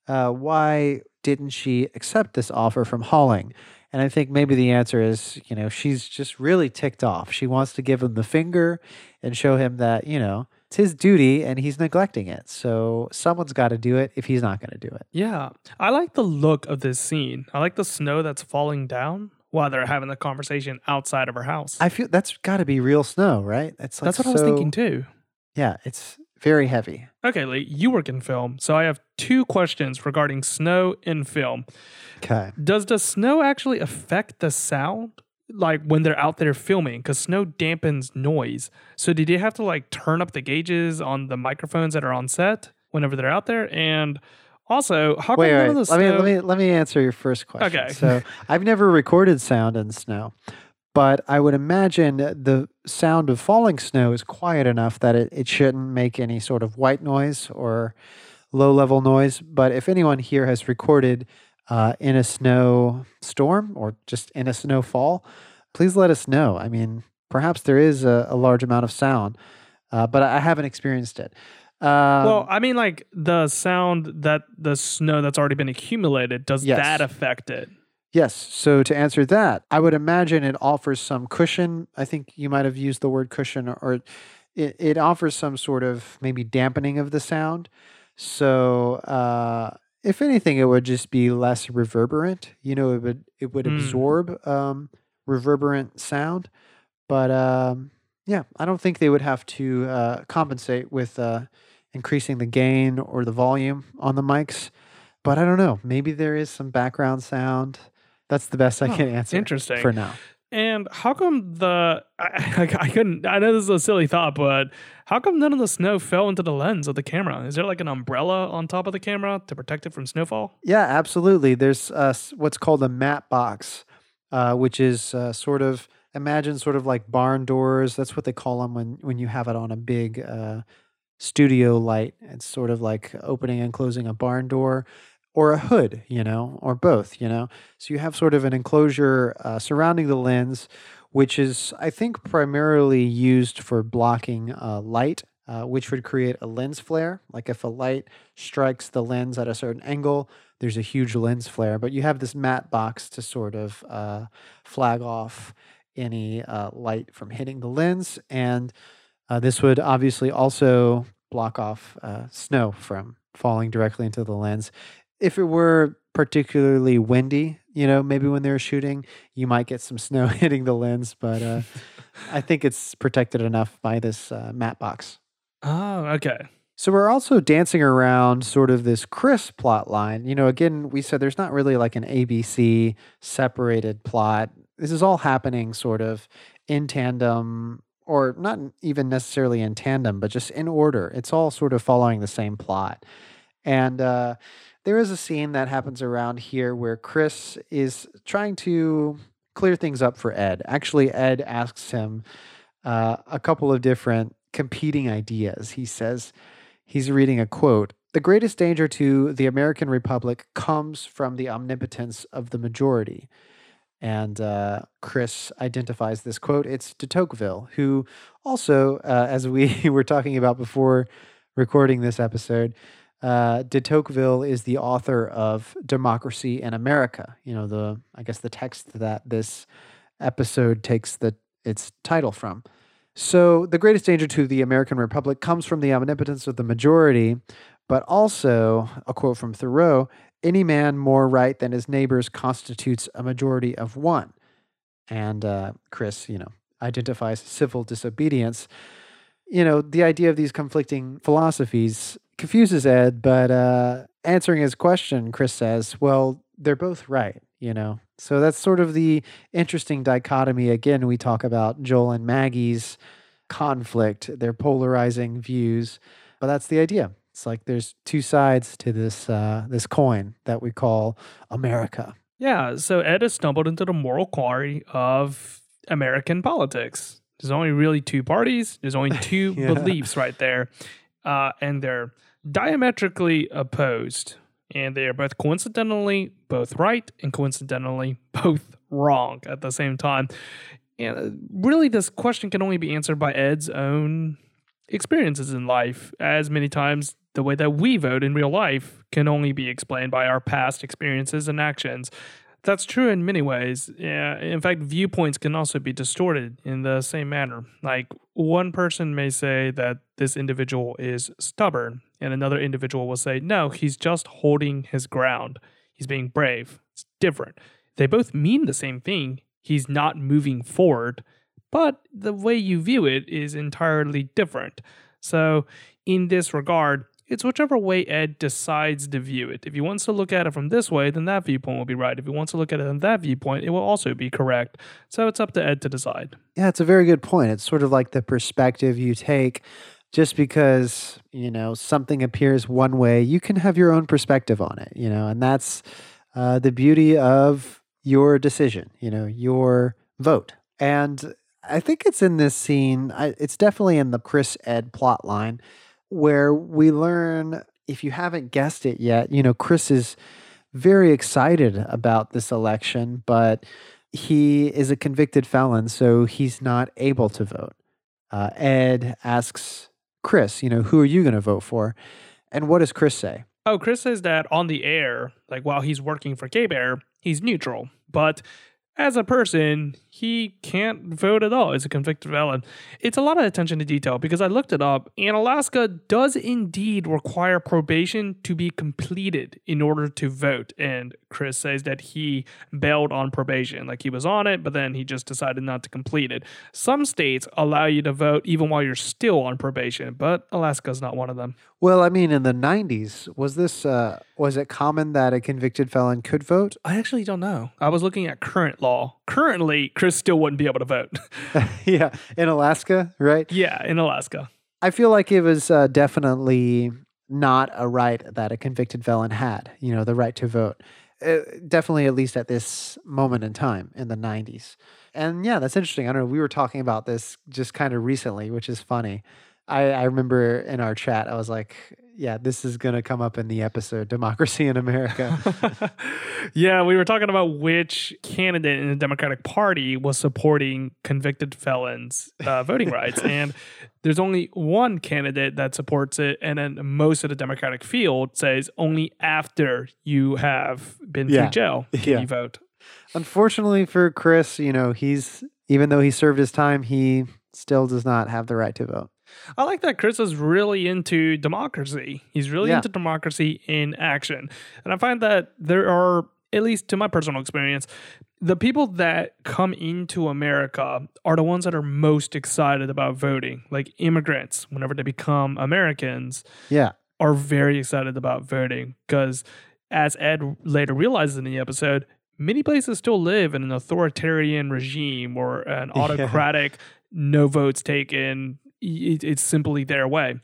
uh, why didn't she accept this offer from Holling? And I think maybe the answer is, you know, she's just really ticked off. She wants to give him the finger and show him that, you know, it's his duty and he's neglecting it. So someone's got to do it if he's not going to do it. Yeah. I like the look of this scene. I like the snow that's falling down while they're having the conversation outside of her house. I feel that's got to be real snow, right? It's like that's what I was thinking too. Yeah, it's very heavy. Okay, Lee, you work in film, so I have two questions regarding snow in film. Okay. Does the snow actually affect the sound? Like when they're out there filming, because snow dampens noise. So did they have to like turn up the gauges on the microphones that are on set whenever they're out there? And also, how Wait, wait. of the Let me let me let me answer your first question. Okay. So I've never recorded sound in snow, but I would imagine the sound of falling snow is quiet enough that it, it shouldn't make any sort of white noise or low level noise. But if anyone here has recorded uh, in a snow storm or just in a snowfall, please let us know. I mean, perhaps there is a, a large amount of sound, uh, but I haven't experienced it. Um, well, I mean, like the sound that the snow that's already been accumulated, does Yes. that affect it? Yes. So to answer that, I would imagine it offers some cushion. I think you might have used the word cushion, or, or it, it offers some sort of maybe dampening of the sound. So uh, if anything, it would just be less reverberant. You know, it would it would Hmm. absorb um, reverberant sound. But um, yeah, I don't think they would have to uh, compensate with uh, increasing the gain or the volume on the mics. But I don't know. Maybe there is some background sound. That's the best I can answer interesting. for now. And how come the I, I, I couldn't I know this is a silly thought, but how come none of the snow fell into the lens of the camera? Is there like an umbrella on top of the camera to protect it from snowfall? Yeah, absolutely. There's uh, what's called a matte box, uh, which is uh, sort of imagine sort of like barn doors. That's what they call them when when you have it on a big uh, studio light. It's sort of like opening and closing a barn door or a hood, you know, or both, you know. So you have sort of an enclosure uh, surrounding the lens, which is I think primarily used for blocking uh, light. Uh, which would create a lens flare. Like if a light strikes the lens at a certain angle, there's a huge lens flare, but you have this matte box to sort of uh, flag off any uh, light from hitting the lens. And uh, this would obviously also block off uh, snow from falling directly into the lens. If it were particularly windy, you know, maybe when they're shooting, you might get some snow (laughs) hitting the lens, but uh, I (laughs) think it's protected enough by this uh, matte box. Oh, okay. So we're also dancing around sort of this Chris plot line. You know, again, we said there's not really like an ABC separated plot. This is all happening sort of in tandem, or not even necessarily in tandem, but just in order. It's all sort of following the same plot. And uh, there is a scene that happens around here where Chris is trying to clear things up for Ed. Actually, Ed asks him uh, a couple of different competing ideas. He says he's reading a quote the greatest danger to the American Republic comes from the omnipotence of the majority. And uh, Chris identifies this quote. It's de Tocqueville, who also, uh, as we (laughs) were talking about before recording this episode, uh, de Tocqueville is the author of Democracy in America. You know, the I guess the text that this episode takes the its title from. So the greatest danger to the American Republic comes from the omnipotence of the majority, but also a quote from Thoreau: "Any man more right than his neighbors constitutes a majority of one." And uh, Chris, you know, identifies civil disobedience. You know, the idea of these conflicting philosophies confuses Ed, but uh, answering his question, Chris says, well, they're both right, you know? So that's sort of the interesting dichotomy. Again, we talk about Joel and Maggie's conflict, their polarizing views, but that's the idea. It's like there's two sides to this uh, this coin that we call America. Yeah, so Ed has stumbled into the moral quarry of American politics. There's only really two parties. There's only (laughs) two Yeah. beliefs right there, uh, and they're diametrically opposed. And they are both coincidentally both right and coincidentally (laughs) both wrong at the same time. And uh, really, this question can only be answered by Ed's own experiences in life. As many times, the way that we vote in real life can only be explained by our past experiences and actions. That's true in many ways. In fact, viewpoints can also be distorted in the same manner. Like one person may say that this individual is stubborn, and another individual will say, no, he's just holding his ground. He's being brave. It's different. They both mean the same thing. He's not moving forward, but the way you view it is entirely different. So, in this regard, it's whichever way Ed decides to view it. If he wants to look at it from this way, then that viewpoint will be right. If he wants to look at it from that viewpoint, it will also be correct. So it's up to Ed to decide. Yeah, it's a very good point. It's sort of like the perspective you take. Just because, you know, something appears one way, you can have your own perspective on it, you know, and that's uh, the beauty of your decision, you know, your vote. And I think it's in this scene, I, it's definitely in the Chris Ed plot line where we learn, if you haven't guessed it yet, you know, Chris is very excited about this election, but he is a convicted felon, so he's not able to vote. Uh, Ed asks Chris, you know, who are you going to vote for? And what does Chris say? Oh, Chris says that on the air, like while he's working for K Bear, he's neutral. But as a person, he can't vote at all as a convicted felon. It's a lot of attention to detail because I looked it up, and Alaska does indeed require probation to be completed in order to vote. And Chris says that he bailed on probation, like he was on it, but then he just decided not to complete it. Some states allow you to vote even while you're still on probation, but Alaska's not one of them. Well, I mean, in the 90s, was this, uh, was it common that a convicted felon could vote? I actually don't know. I was looking at current law. Currently, Chris still wouldn't be able to vote. (laughs) (laughs) yeah, in Alaska, right? yeah, in Alaska. I feel like it was uh, definitely not a right that a convicted felon had, you know, the right to vote. Uh, definitely, at least at this moment in time in the 90s. And yeah, that's interesting. I don't know. We were talking about this just kind of recently, which is funny. I, I remember in our chat, I was like, yeah, this is going to come up in the episode Democracy in America. (laughs) yeah, we were talking about which candidate in the Democratic Party was supporting convicted felons' uh, voting rights. (laughs) And there's only one candidate that supports it. And then most of the Democratic field says only after you have been Yeah. through jail (laughs) can Yeah. you vote. Unfortunately for Chris, you know, he's, even though he served his time, he still does not have the right to vote. I like that Chris is really into democracy. He's really Yeah. into democracy in action. And I find that there are, at least to my personal experience, the people that come into America are the ones that are most excited about voting. Like immigrants, whenever they become Americans, Yeah. are very excited about voting because, as Ed later realizes in the episode, many places still live in an authoritarian regime or an (laughs) Yeah. autocratic, no votes taken. It, it's simply their way.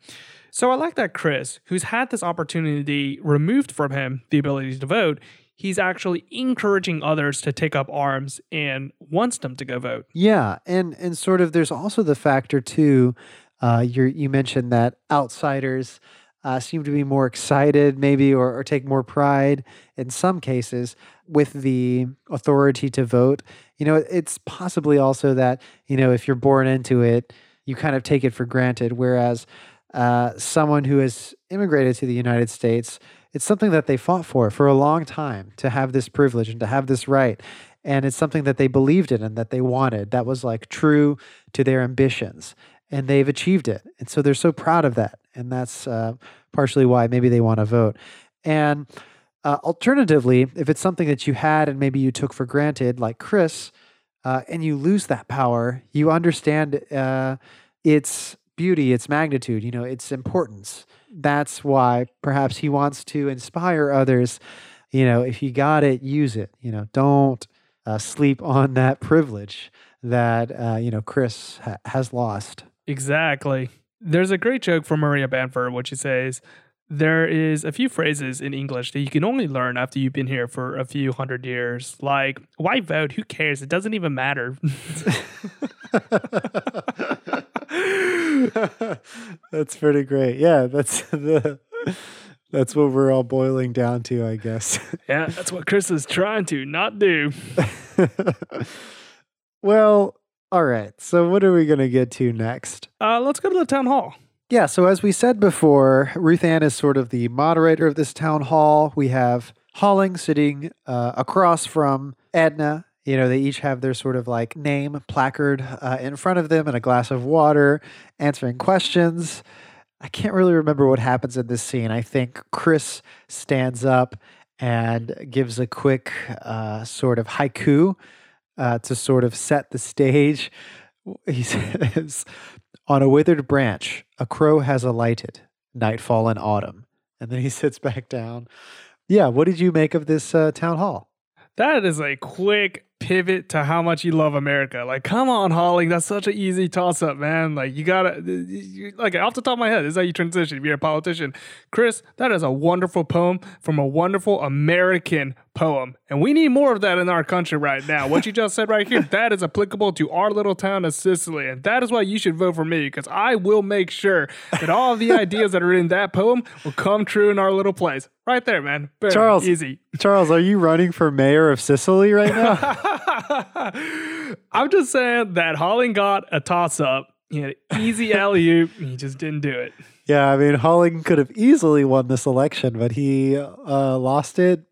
So I like that Chris, who's had this opportunity removed from him, the ability to vote, he's actually encouraging others to take up arms and wants them to go vote. Yeah, and and sort of there's also the factor too. Uh, you you mentioned that outsiders uh, seem to be more excited, maybe, or, or take more pride in some cases with the authority to vote. You know, it's possibly also that, you know, if you're born into it, you kind of take it for granted. Whereas uh, someone who has immigrated to the United States, it's something that they fought for for a long time to have this privilege and to have this right. And it's something that they believed in and that they wanted. That was like true to their ambitions. And they've achieved it. And so they're so proud of that. And that's uh, partially why maybe they want to vote. And uh, alternatively, if it's something that you had and maybe you took for granted, like Chris, uh, and you lose that power, you understand uh, its beauty, its magnitude, you know, its importance. That's why perhaps he wants to inspire others. You know, if you got it, use it. You know, don't uh, sleep on that privilege that uh, you know Chris ha- has lost. Exactly. There's a great joke from Maria Bamford, which she says, there is a few phrases in English that you can only learn after you've been here for a few hundred years. Like, why vote? Who cares? It doesn't even matter. (laughs) that's pretty great. Yeah, that's the that's what we're all boiling down to, I guess. (laughs) yeah, that's what Chris is trying to not do. (laughs) well, all right. So what are we going to get to next? Uh, let's go to the town hall. Yeah, so as we said before, Ruth Ann is sort of the moderator of this town hall. We have Holling sitting uh, across from Edna. You know, they each have their sort of like name placard uh, in front of them and a glass of water, answering questions. I can't really remember what happens in this scene. I think Chris stands up and gives a quick uh, sort of haiku uh, to sort of set the stage. He (laughs) says, On a withered branch, a crow has alighted, nightfall in autumn. And then he (laughs) sits back down. Yeah, what did you make of this uh, town hall? That is a quick pivot to how much you love America. Like, come on, Holling, that's such an easy toss up, man. Like, you gotta, you, like, off the top of my head, this is how you transition if you're a politician. Chris, that is a wonderful poem from a wonderful American poem. And we need more of that in our country right now. What you just said right here, (laughs) that is applicable to our little town of Cicely. And that is why you should vote for me, because I will make sure that all of the ideas that are in that poem will come true in our little place. Right there, man. Boom. Charles, easy. Charles, are you running for mayor of Cicely right now? (laughs) I'm just saying that Holling got a toss up. He had an easy (laughs) alley oop. He just didn't do it. Yeah, I mean, Holling could have easily won this election, but he uh, lost it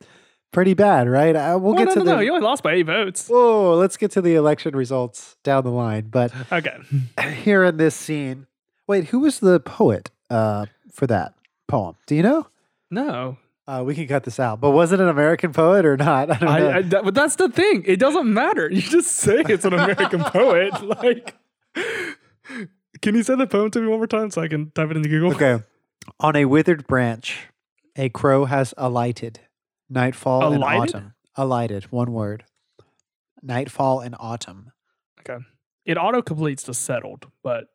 pretty bad, right? Uh, we'll well, get no, to no, the. no. He only lost by eight votes. Whoa, let's get to the election results down the line. But (laughs) Okay. (clears throat) here in this scene, wait, who was the poet uh, for that poem? Do you know? No. Uh, we can cut this out, but was it an American poet or not? (laughs) I don't know. I, I, that, but that's the thing. It doesn't matter. (laughs) You just say it's an American poet. Like, can you say the poem to me one more time so I can type it into Google? okay. On a withered branch, a crow has alighted. Nightfall in Alighted? autumn. Alighted, one word. Nightfall in autumn. Okay. It auto completes to settled, but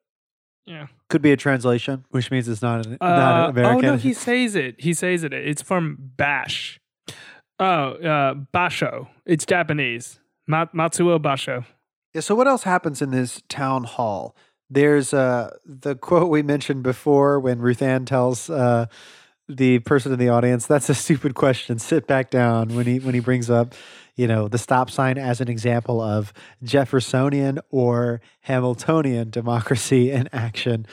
yeah. Could be a translation, which means it's not an, not Uh, an American. Oh no, he says it. He says it. It's from Bash. Oh, uh, Basho. It's Japanese. Ma- Matsuo Basho. Yeah, so what else happens in this town hall? There's uh, the quote we mentioned before when Ruth Ann tells uh, the person in the audience, "That's a stupid question. Sit back down." When he when he brings up, you know, the stop sign as an example of Jeffersonian or Hamiltonian democracy in action.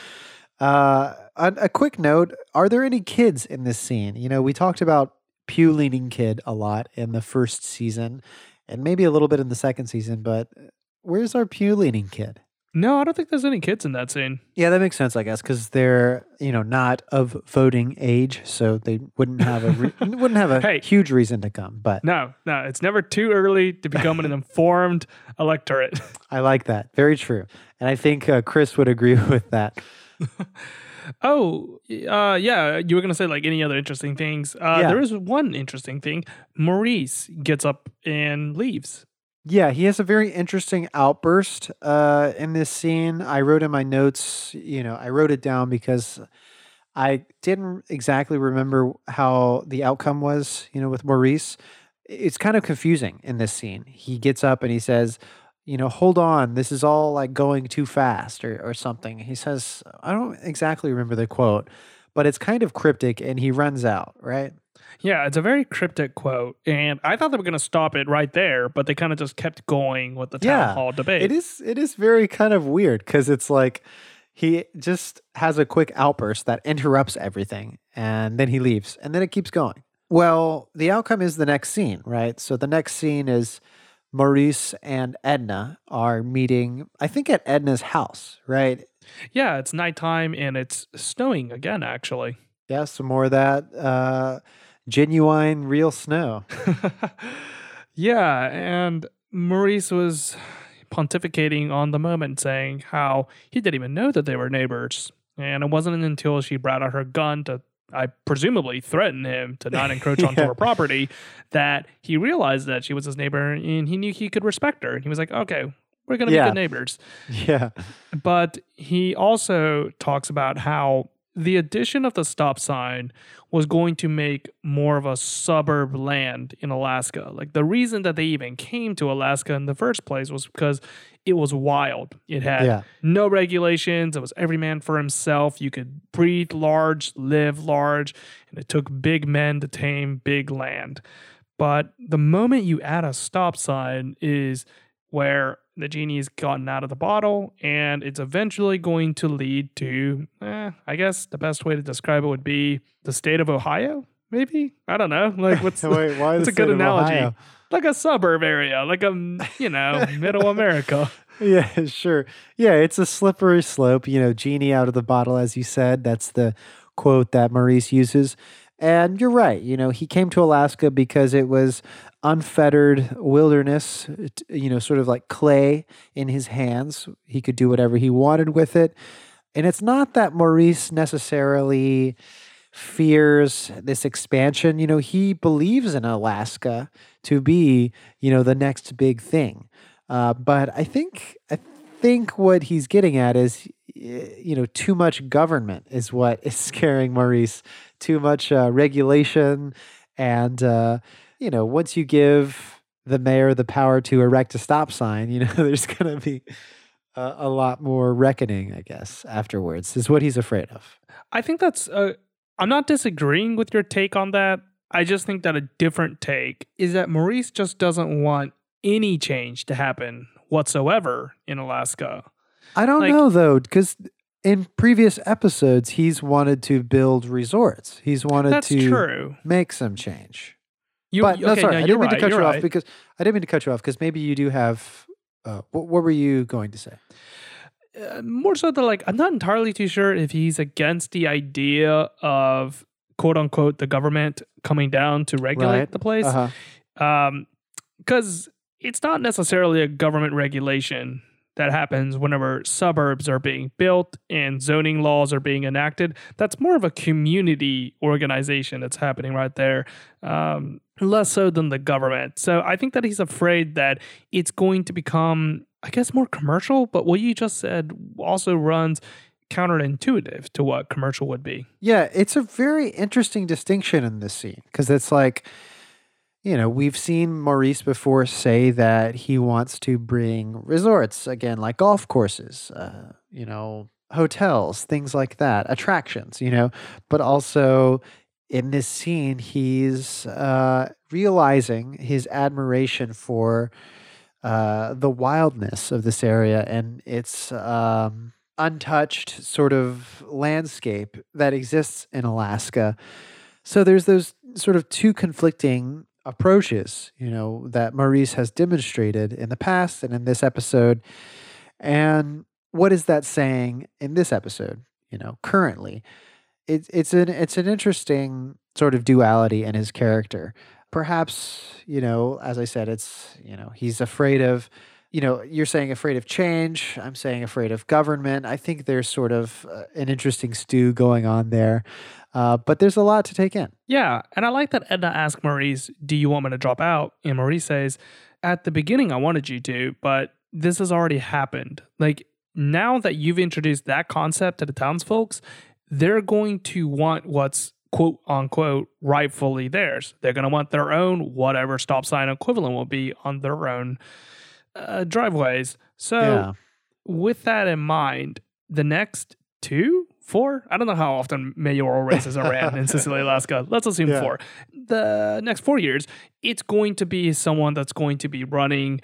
Uh, a, a quick note: Are there any kids in this scene? You know, we talked about pew leaning kid a lot in the first season, and maybe a little bit in the second season, but where's our pew leaning kid? No, I don't think there's any kids in that scene. Yeah, that makes sense, I guess, because they're you know not of voting age, so they wouldn't have a re- (laughs) wouldn't have a Hey. huge reason to come. But No, no, it's never too early to become an (laughs) informed electorate. (laughs) I like that, very true, and I think uh, Chris would agree with that. Oh, uh, yeah. You were gonna say like any other interesting things. Uh, Yeah. There is one interesting thing. Maurice gets up and leaves. Yeah, he has a very interesting outburst uh, in this scene. I wrote in my notes, you know, I wrote it down because I didn't exactly remember how the outcome was, you know, with Maurice. It's kind of confusing in this scene. He gets up and he says, you know, hold on, this is all like going too fast or, or something. He says, I don't exactly remember the quote, but it's kind of cryptic and he runs out, right? Yeah, it's a very cryptic quote, and I thought they were going to stop it right there, but they kind of just kept going with the town Yeah, hall debate. It is it is very kind of weird because it's like he just has a quick outburst that interrupts everything and then he leaves and then it keeps going. Well, the outcome is the next scene, right? So the next scene is Maurice and Edna are meeting, I think at Edna's house, right? Yeah, it's nighttime and it's snowing again, actually. Yeah, some more of that uh, genuine, real snow. (laughs) yeah, and Maurice was pontificating on the moment, saying how he didn't even know that they were neighbors. And it wasn't until she brought out her gun to, I presumably threaten him to not encroach onto her (laughs) property that he realized that she was his neighbor and he knew he could respect her. And he was like, okay, we're going to Yeah. be good neighbors. Yeah. But he also talks about how the addition of the stop sign was going to make more of a suburb land in Alaska. Like the reason that they even came to Alaska in the first place was because it was wild. It had Yeah. no regulations. It was every man for himself. You could breathe large, live large, and it took big men to tame big land. But the moment you add a stop sign is where the genie's gotten out of the bottle, and it's eventually going to lead to, eh, I guess the best way to describe it would be the state of Ohio. Maybe I don't know. Like what's the- (laughs) Wait, why what's the a good analogy? Ohio? Like a suburb area, like a you know (laughs) middle America. Yeah, sure. Yeah, it's a slippery slope. You know, genie out of the bottle, as you said. That's the quote that Maurice uses. And you're right. You know, he came to Alaska because it was unfettered wilderness, you know, sort of like clay in his hands. He could do whatever he wanted with it. And it's not that Maurice necessarily fears this expansion. You know, he believes in Alaska to be, you know, the next big thing. Uh, but I think I think what he's getting at is, you know, too much government is what is (laughs) scaring Maurice. Too much uh, regulation, and uh, you know, once you give the mayor the power to erect a stop sign, you (laughs) know, there's going to be a, a lot more reckoning, I guess, afterwards. Is what he's afraid of. I think that's. Uh, I'm not disagreeing with your take on that. I just think that a different take is that Maurice just doesn't want any change to happen whatsoever in Alaska. I don't Like- know though, because in previous episodes, he's wanted to build resorts. He's wanted to true. make some change. You, but no, sorry, no, I didn't mean right, to cut off right. because I didn't mean to cut you off because maybe you do have. Uh, what, what were you going to say? uh, more so that like I'm not entirely too sure if he's against the idea of quote unquote the government coming down to regulate Right. the place. Uh-huh. Um, because it's not necessarily a government regulation that happens whenever suburbs are being built and zoning laws are being enacted. That's more of a community organization that's happening right there, um, less so than the government. So I think that he's afraid that it's going to become, I guess, more commercial. But what you just said also runs counterintuitive to what commercial would be. Yeah, it's a very interesting distinction in this scene because it's like, you know, we've seen Maurice before say that he wants to bring resorts again, like golf courses, uh, you know, hotels, things like that, attractions, you know, but also in this scene, he's uh, realizing his admiration for uh, the wildness of this area and its um, untouched sort of landscape that exists in Alaska. So there's those sort of two conflicting approaches, you know, that Maurice has demonstrated in the past and in this episode. And what is that saying in this episode, you know, currently? It's it's an it's an interesting sort of duality in his character. Perhaps, you know, as I said, it's, you know, he's afraid of you know, you're saying afraid of change. I'm saying afraid of government. I think there's sort of uh, an interesting stew going on there. Uh, but there's a lot to take in. Yeah, and I like that Edna asked Maurice, "Do you want me to drop out?" And Maurice says, "At the beginning, I wanted you to, but this has already happened. Like now that you've introduced that concept to the townsfolks, they're going to want what's quote unquote rightfully theirs. They're going to want their own whatever stop sign equivalent will be on their own uh, driveways. So." yeah. with that in mind, the next two four. I don't know how often mayoral races are ran in (laughs) Cicely, Alaska. Let's assume Yeah. four. The next four years, it's going to be someone that's going to be running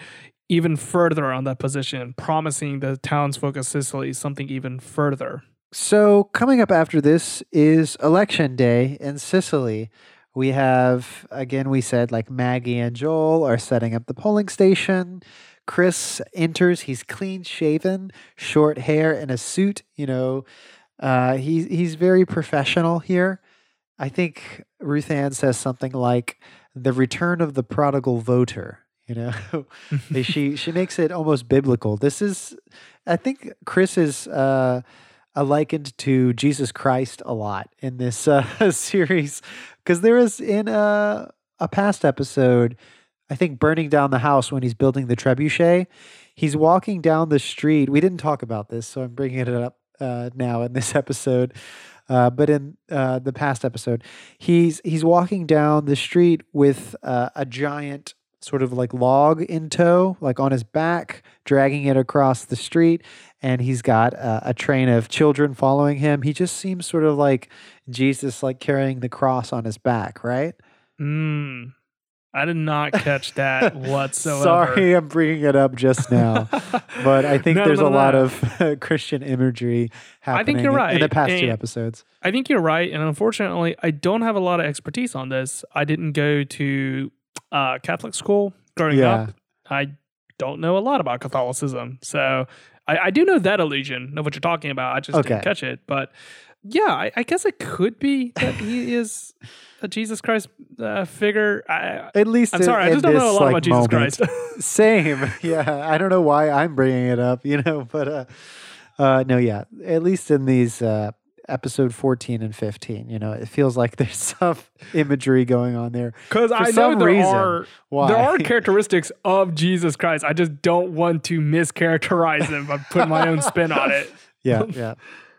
even further on that position, promising the townsfolk of Cicely something even further. So, coming up after this is election day in Cicely. We have, again, we said like Maggie and Joel are setting up the polling station. Chris enters. He's clean shaven, short hair, and a suit. You know, uh, he, he's very professional here. I think Ruth Ann says something like the return of the prodigal voter. (laughs) You know, she (laughs) she makes it almost biblical. This is, I think, Chris is uh, uh, likened to Jesus Christ a lot in this uh, (laughs) series because there is in a a past episode, I think, burning down the house when he's building the trebuchet. He's walking down the street. We didn't talk about this, so I'm bringing it up uh, now in this (laughs) episode. Uh, but in uh, the past episode, he's he's walking down the street with uh, a giant sort of like log in tow, like on his back, dragging it across the street, and he's got a train of children following him. He just seems sort of like Jesus, like carrying the cross on his back, right? Mm, I did not catch that (laughs) whatsoever. Sorry, I'm bringing it up just now, (laughs) but I think No, there's no, a lot of (laughs) Christian imagery happening you're in- in the right, past two episodes. I think you're right, and unfortunately, I don't have a lot of expertise on this. I didn't go to uh, Catholic school growing Yeah. up. I don't know a lot about Catholicism, so I, I do know that illusion of what you're talking about. I just Okay. didn't catch it, but yeah, I, I guess it could be that he (laughs) is a Jesus Christ uh, figure. I, At least I'm in- sorry, I just don't know a lot like, about Jesus moment. Christ. (laughs) (laughs) Same. Yeah. I don't know why I'm bringing it up, you know, but uh, uh, no, yeah. At least in these uh, episode 14 and 15, you know, it feels like there's some imagery going on there. Because I know there reason. are Why? there are characteristics of Jesus Christ. I just don't want to mischaracterize him by putting my own spin on it. Yeah. Yeah.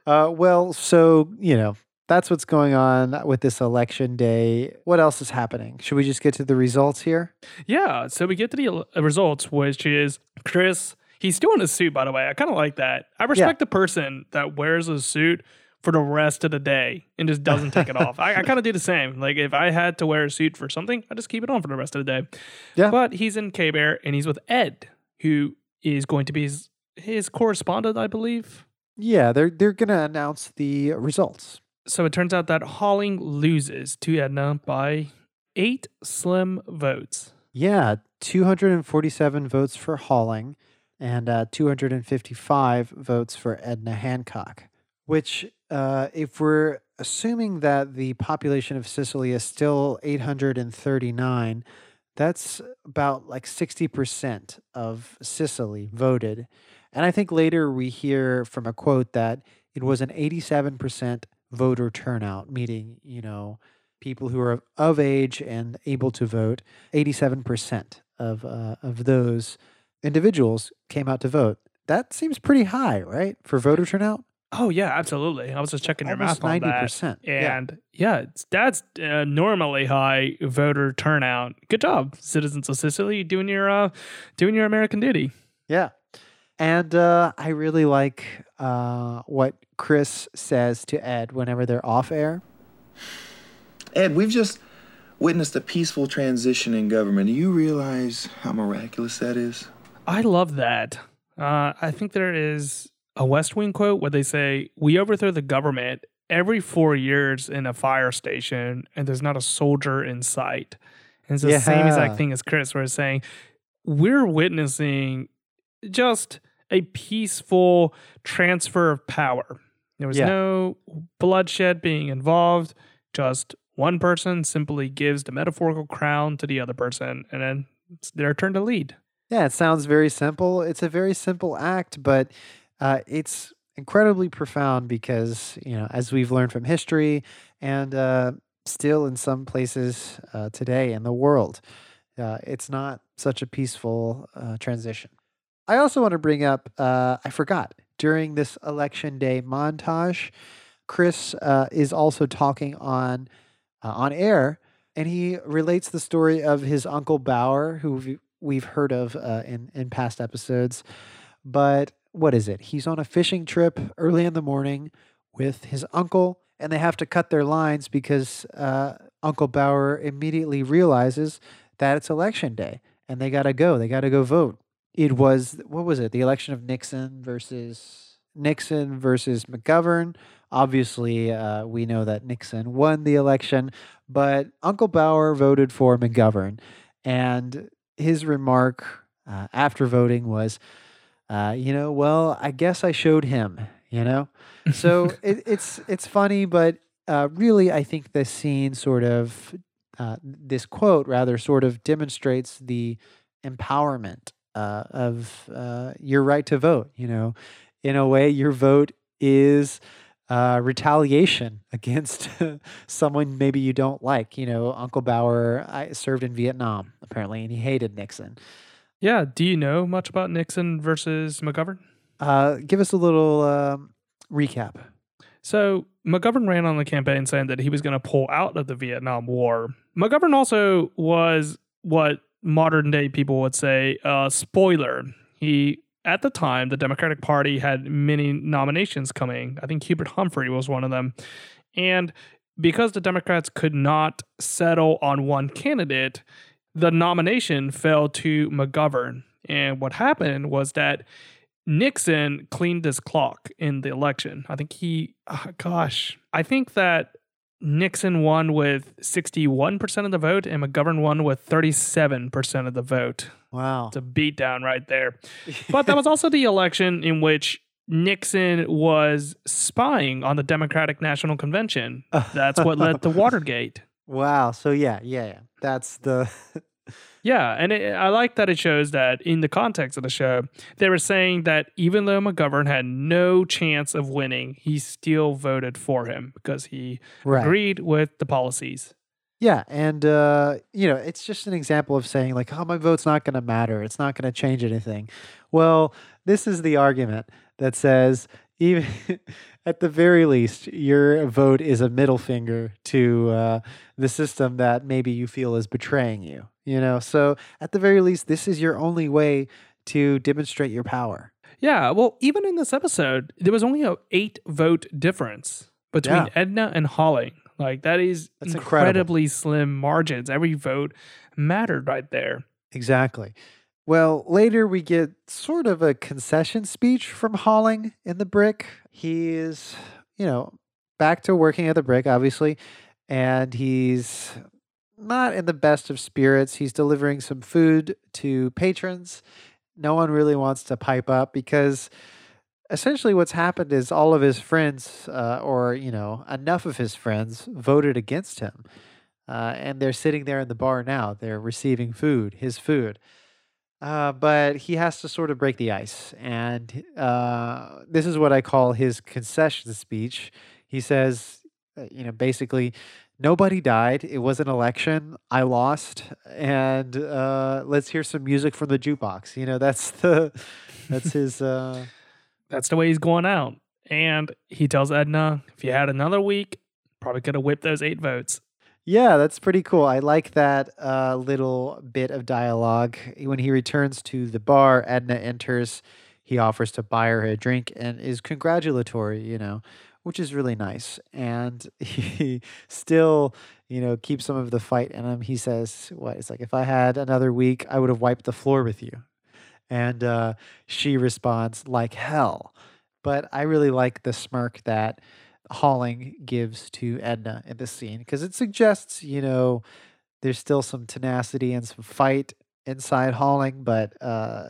Uh, well, so, you know, that's what's going on with this election day. What else is happening? Should we just get to the results here? Yeah, so we get to the el- uh, results, which is Chris. He's still in a suit, by the way. I kind of like that. I respect the person that wears a suit for the rest of the day and just doesn't take it off. I, I kind of do the same. Like if I had to wear a suit for something, I just keep it on for the rest of the day. Yeah. But he's in K Bear and he's with Ed, who is going to be his, his correspondent, I believe. Yeah, they're they're gonna announce the results. So it turns out that Holling loses to Edna by eight slim votes. Yeah, 247 votes for Holling and uh, 255 votes for Edna Hancock, which, uh, if we're assuming that the population of Cicely is still 839, that's about like 60% of Cicely voted. And I think later we hear from a quote that it was an 87% voter turnout, meaning, you know, people who are of age and able to vote, 87% of, uh, of those individuals came out to vote. That seems pretty high, right? For voter turnout? Oh yeah, absolutely. I was just checking your Almost math on that. 90%. Yeah. And yeah, it's, that's uh, normally high voter turnout. Good job, citizens of Cicely, doing your uh, doing your American duty. Yeah. And uh, I really like uh, what Chris says to Ed whenever they're off air. Ed, we've just witnessed a peaceful transition in government. Do you realize how miraculous that is? I love that. Uh, I think there is a West Wing quote where they say, "We overthrow the government every four years in a fire station, and there's not a soldier in sight." And it's the same exact thing as Chris, where it's saying, "We're witnessing just a peaceful transfer of power. There was Yeah. no bloodshed being involved. Just one person simply gives the metaphorical crown to the other person, and then it's their turn to lead." Yeah, it sounds very simple. It's a very simple act, but uh, it's incredibly profound because, you know, as we've learned from history and uh, still in some places uh, today in the world, uh, it's not such a peaceful uh, transition. I also want to bring up, uh, I forgot, during this election day montage, Chris uh, is also talking on uh, on air, and he relates the story of his uncle Bauer, who we've, heard of uh, in in past episodes. But what is it? He's on a fishing trip early in the morning with his uncle, and they have to cut their lines because uh, Uncle Bauer immediately realizes that it's election day and they got to go. They got to go vote. It was, what was it? The election of Nixon versus Nixon versus McGovern. Obviously, uh, we know that Nixon won the election, but Uncle Bauer voted for McGovern. And his remark uh, after voting was, uh, you know, well, I guess I showed him, you know? So (laughs) it, it's, it's funny, but uh, really, I think this scene sort of, uh, this quote rather, sort of demonstrates the empowerment uh, of uh, your right to vote. You know, in a way, your vote is uh, retaliation (laughs) against someone maybe you don't like. You know, Uncle Bauer I served in Vietnam apparently, and he hated Nixon. Yeah. Do you know much about Nixon versus McGovern? Uh, give us a little um, recap. So McGovern ran on the campaign saying that he was going to pull out of the Vietnam War. McGovern also was what modern day people would say a spoiler. He at the time the Democratic Party had many nominations coming. I think Hubert Humphrey was one of them. And because the Democrats could not settle on one candidate, the nomination fell to McGovern. And what happened was that Nixon cleaned his clock in the election. I think he, uh, gosh, I think that Nixon won with 61% of the vote and McGovern won with 37% of the vote. Wow. It's a beatdown right there. (laughs) But that was also the election in which Nixon was spying on the Democratic National Convention. That's what led to (laughs) Watergate. Wow. So yeah, yeah, yeah. That's the (laughs) Yeah, and it, I like that it shows that in the context of the show, they were saying that even though McGovern had no chance of winning, he still voted for him because he right. agreed with the policies. Yeah, and uh, you know, it's just an example of saying like, "Oh, my vote's not going to matter. It's not going to change anything." Well, this is the argument that says even (laughs) at the very least, your vote is a middle finger to uh, the system that maybe you feel is betraying you. You know, so at the very least, this is your only way to demonstrate your power. Yeah, well, even in this episode, there was only a eight vote difference between Yeah. Edna and Holling. Like that is That's incredible. incredibly slim margins. Every vote mattered right there. Exactly. Well, later we get sort of a concession speech from Holling in the brick. He is, you know, back to working at the brick, obviously, and he's not in the best of spirits. He's delivering some food to patrons. No one really wants to pipe up because essentially what's happened is all of his friends, uh, or, you know, enough of his friends voted against him. Uh, and they're sitting there in the bar now. They're receiving food, his food. Uh, but he has to sort of break the ice. And uh, this is what I call his concession speech. He says, uh, you know, basically, nobody died. It was an election. I lost. And uh, let's hear some music from the jukebox. You know, that's the, that's (laughs) his, uh, That's the way he's going out. And he tells Edna, if you had another week, probably could have whipped those eight votes. Yeah, that's pretty cool. I like that uh, little bit of dialogue. When he returns to the bar, Edna enters. He offers to buy her a drink and is congratulatory, you know, which is really nice. And (laughs) he still, you know, keeps some of the fight in him. He says, What? It's like, if I had another week, I would have wiped the floor with you. And uh, she responds, like hell. But I really like the smirk that Holling gives to Edna in this scene because it suggests, you know, there's still some tenacity and some fight inside Holling, but uh,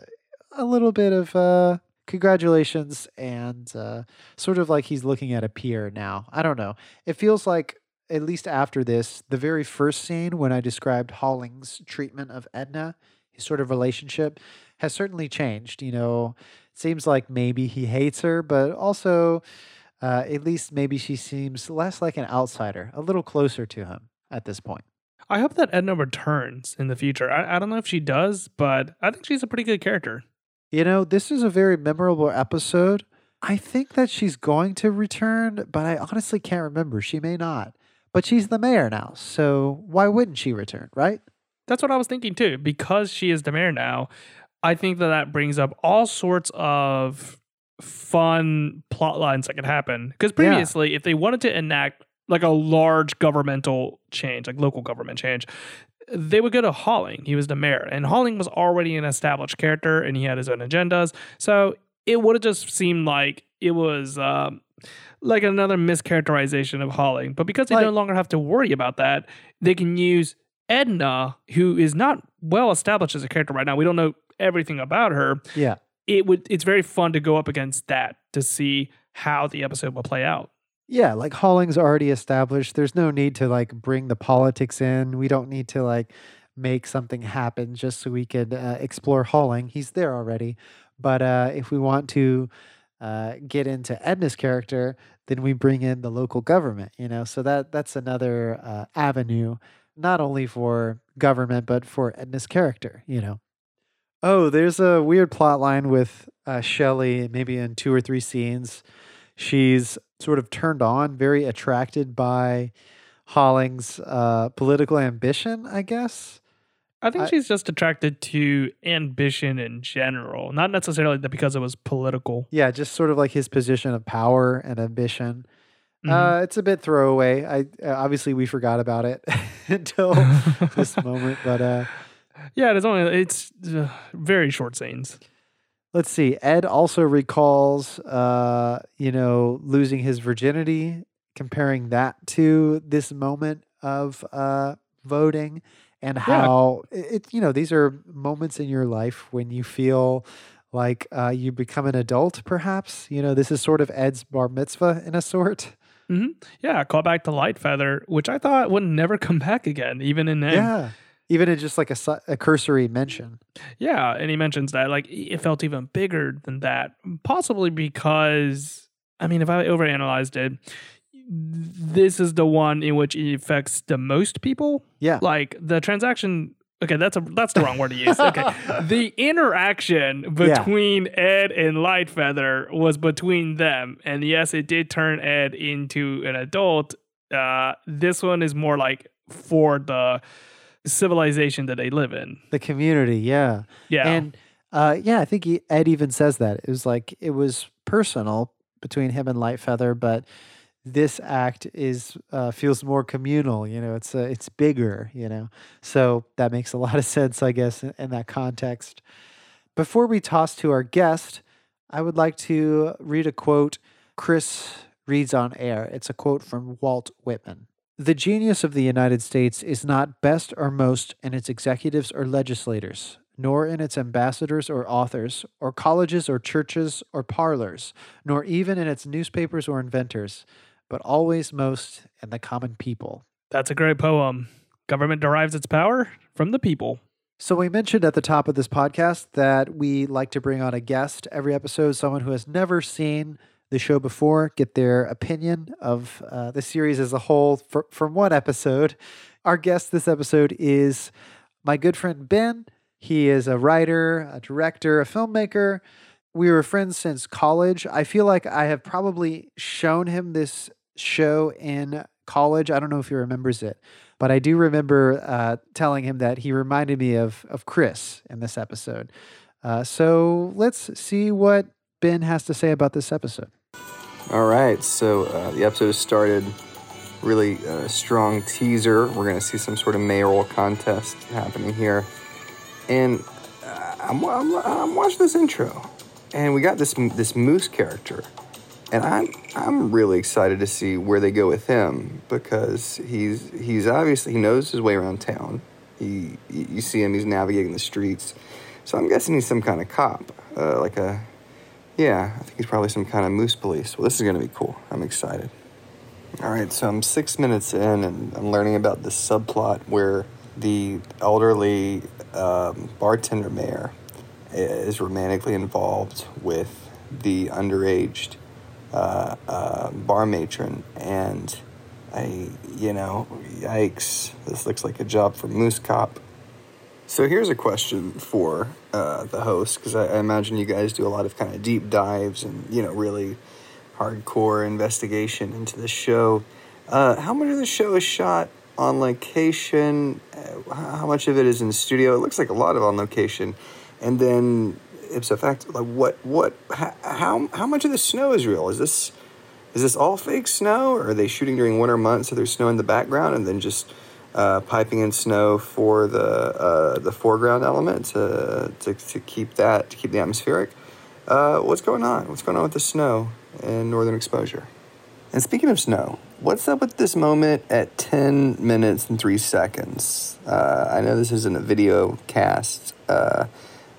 a little bit of uh, congratulations and uh, sort of like he's looking at a peer now. I don't know. It feels like, at least after this, the very first scene when I described Holling's treatment of Edna, his sort of relationship, has certainly changed. You know, seems like maybe he hates her, but also uh, at least maybe she seems less like an outsider, a little closer to him at this point. I hope that Edna returns in the future. I, I don't know if she does, but I think she's a pretty good character. You know, this is a very memorable episode. I think that she's going to return, but I honestly can't remember. She may not. But she's the mayor now, so why wouldn't she return, right? That's what I was thinking too. Because she is the mayor now, I think that that brings up all sorts of fun plot lines that could happen. Because previously, if they wanted to enact like a large governmental change, like local government change, they would go to Holling. He was the mayor, and Holling was already an established character, and he had his own agendas. So it would have just seemed like it was um, like another mischaracterization of Holling. But because they Like- no longer have to worry about that, they can use Edna, who is not well established as a character right now. We don't know everything about her. Yeah. It would. It's very fun to go up against that to see how the episode will play out. Yeah, like Holling's already established. There's no need to like bring the politics in. We don't need to like make something happen just so we could uh, explore Holling. He's there already. But uh, if we want to uh, get into Edna's character, then we bring in the local government. You know, so that that's another uh, avenue, not only for government but for Edna's character. You know. Oh, there's a weird plot line with uh, Shelley, maybe in two or three scenes. She's sort of turned on, very attracted by Holling's uh, political ambition, I guess. I think I- she's just attracted to ambition in general, not necessarily that because it was political. Yeah, just sort of like his position of power and ambition. Mhm. Uh, it's a bit throwaway. I uh, obviously we forgot about it (laughs) until this (laughs) moment, but uh, yeah, it is only it's uh, very short scenes. Let's see. Ed also recalls, uh, you know, losing his virginity, comparing that to this moment of uh, voting, and how it, it. You know, these are moments in your life when you feel like uh, you become an adult. Perhaps you know this is sort of Ed's bar mitzvah in a sort. Yeah, call back to Lightfeather, which I thought would never come back again, even in Name. Yeah, even in just like a, a cursory mention. Yeah, and he mentions that like it felt even bigger than that, possibly because I mean, if I overanalyzed it, this is the one in which it affects the most people. Yeah. Like the transaction. Okay, that's a that's the wrong word to use. Okay, (laughs) the interaction between Ed and Lightfeather was between them, and yes, it did turn Ed into an adult. Uh, this one is more like for the civilization that they live in. The community, yeah. Yeah, And uh, yeah, I think he, Ed even says that. It was like it was personal between him and Lightfeather, but this act is uh, feels more communal. You know, it's uh, it's bigger. You know, so that makes a lot of (laughs) sense, I guess, in, in that context. Before we toss to our guest, I would like to read a quote Chris reads on air. It's a quote from Walt Whitman. The genius of the United States is not best or most in its executives or legislators, nor in its ambassadors or authors, or colleges or churches or parlors, nor even in its newspapers or inventors, but always most in the common people. That's a great poem. Government derives its power from the people. So, we mentioned at the top of this podcast that we like to bring on a guest every episode, someone who has never seen the show before, get their opinion of uh, the series as a whole fr- from one episode. Our guest this episode is my good friend Ben. He is a writer, a director, a filmmaker. We were friends since college. I feel like I have probably shown him this show in college. I don't know if he remembers it, but I do remember uh, telling him that he reminded me of of Chris in this episode. Uh, so let's see what Ben has to say about this episode. All right, so uh, the episode has started. Really uh, strong teaser. We're going to see some sort of mayoral contest happening here, and uh, I'm, I'm, I'm watching this intro, and we got this this moose character, and I'm I'm really excited to see where they go with him because he's he's obviously he knows his way around town. He you see him, he's navigating the streets, so I'm guessing he's some kind of cop, uh, like a yeah, I think he's probably some kind of moose police. Well, this is going to be cool. I'm excited. All right, so I'm six minutes in and I'm learning about this subplot where the elderly um, bartender mayor is romantically involved with the underaged uh, uh, bar matron. And I, you know, yikes, this looks like a job for Moose Cop. So here's a question for uh, the host, because I, I imagine you guys do a lot of kind of deep dives and you know really hardcore investigation into the show. Uh, how much of the show is shot on location? Uh, how much of it is in studio? It looks like a lot of on location. And then ipso facto, like what what how how much of the snow is real? Is this is this all fake snow, or are they shooting during winter months so there's snow in the background and then just uh, piping in snow for the uh, the foreground element to, to to keep that to keep the atmospheric? Uh, what's going on? What's going on with the snow and Northern Exposure? And speaking of snow, what's up with this moment at 10 minutes and 3 seconds? Uh, I know this isn't a video cast, uh,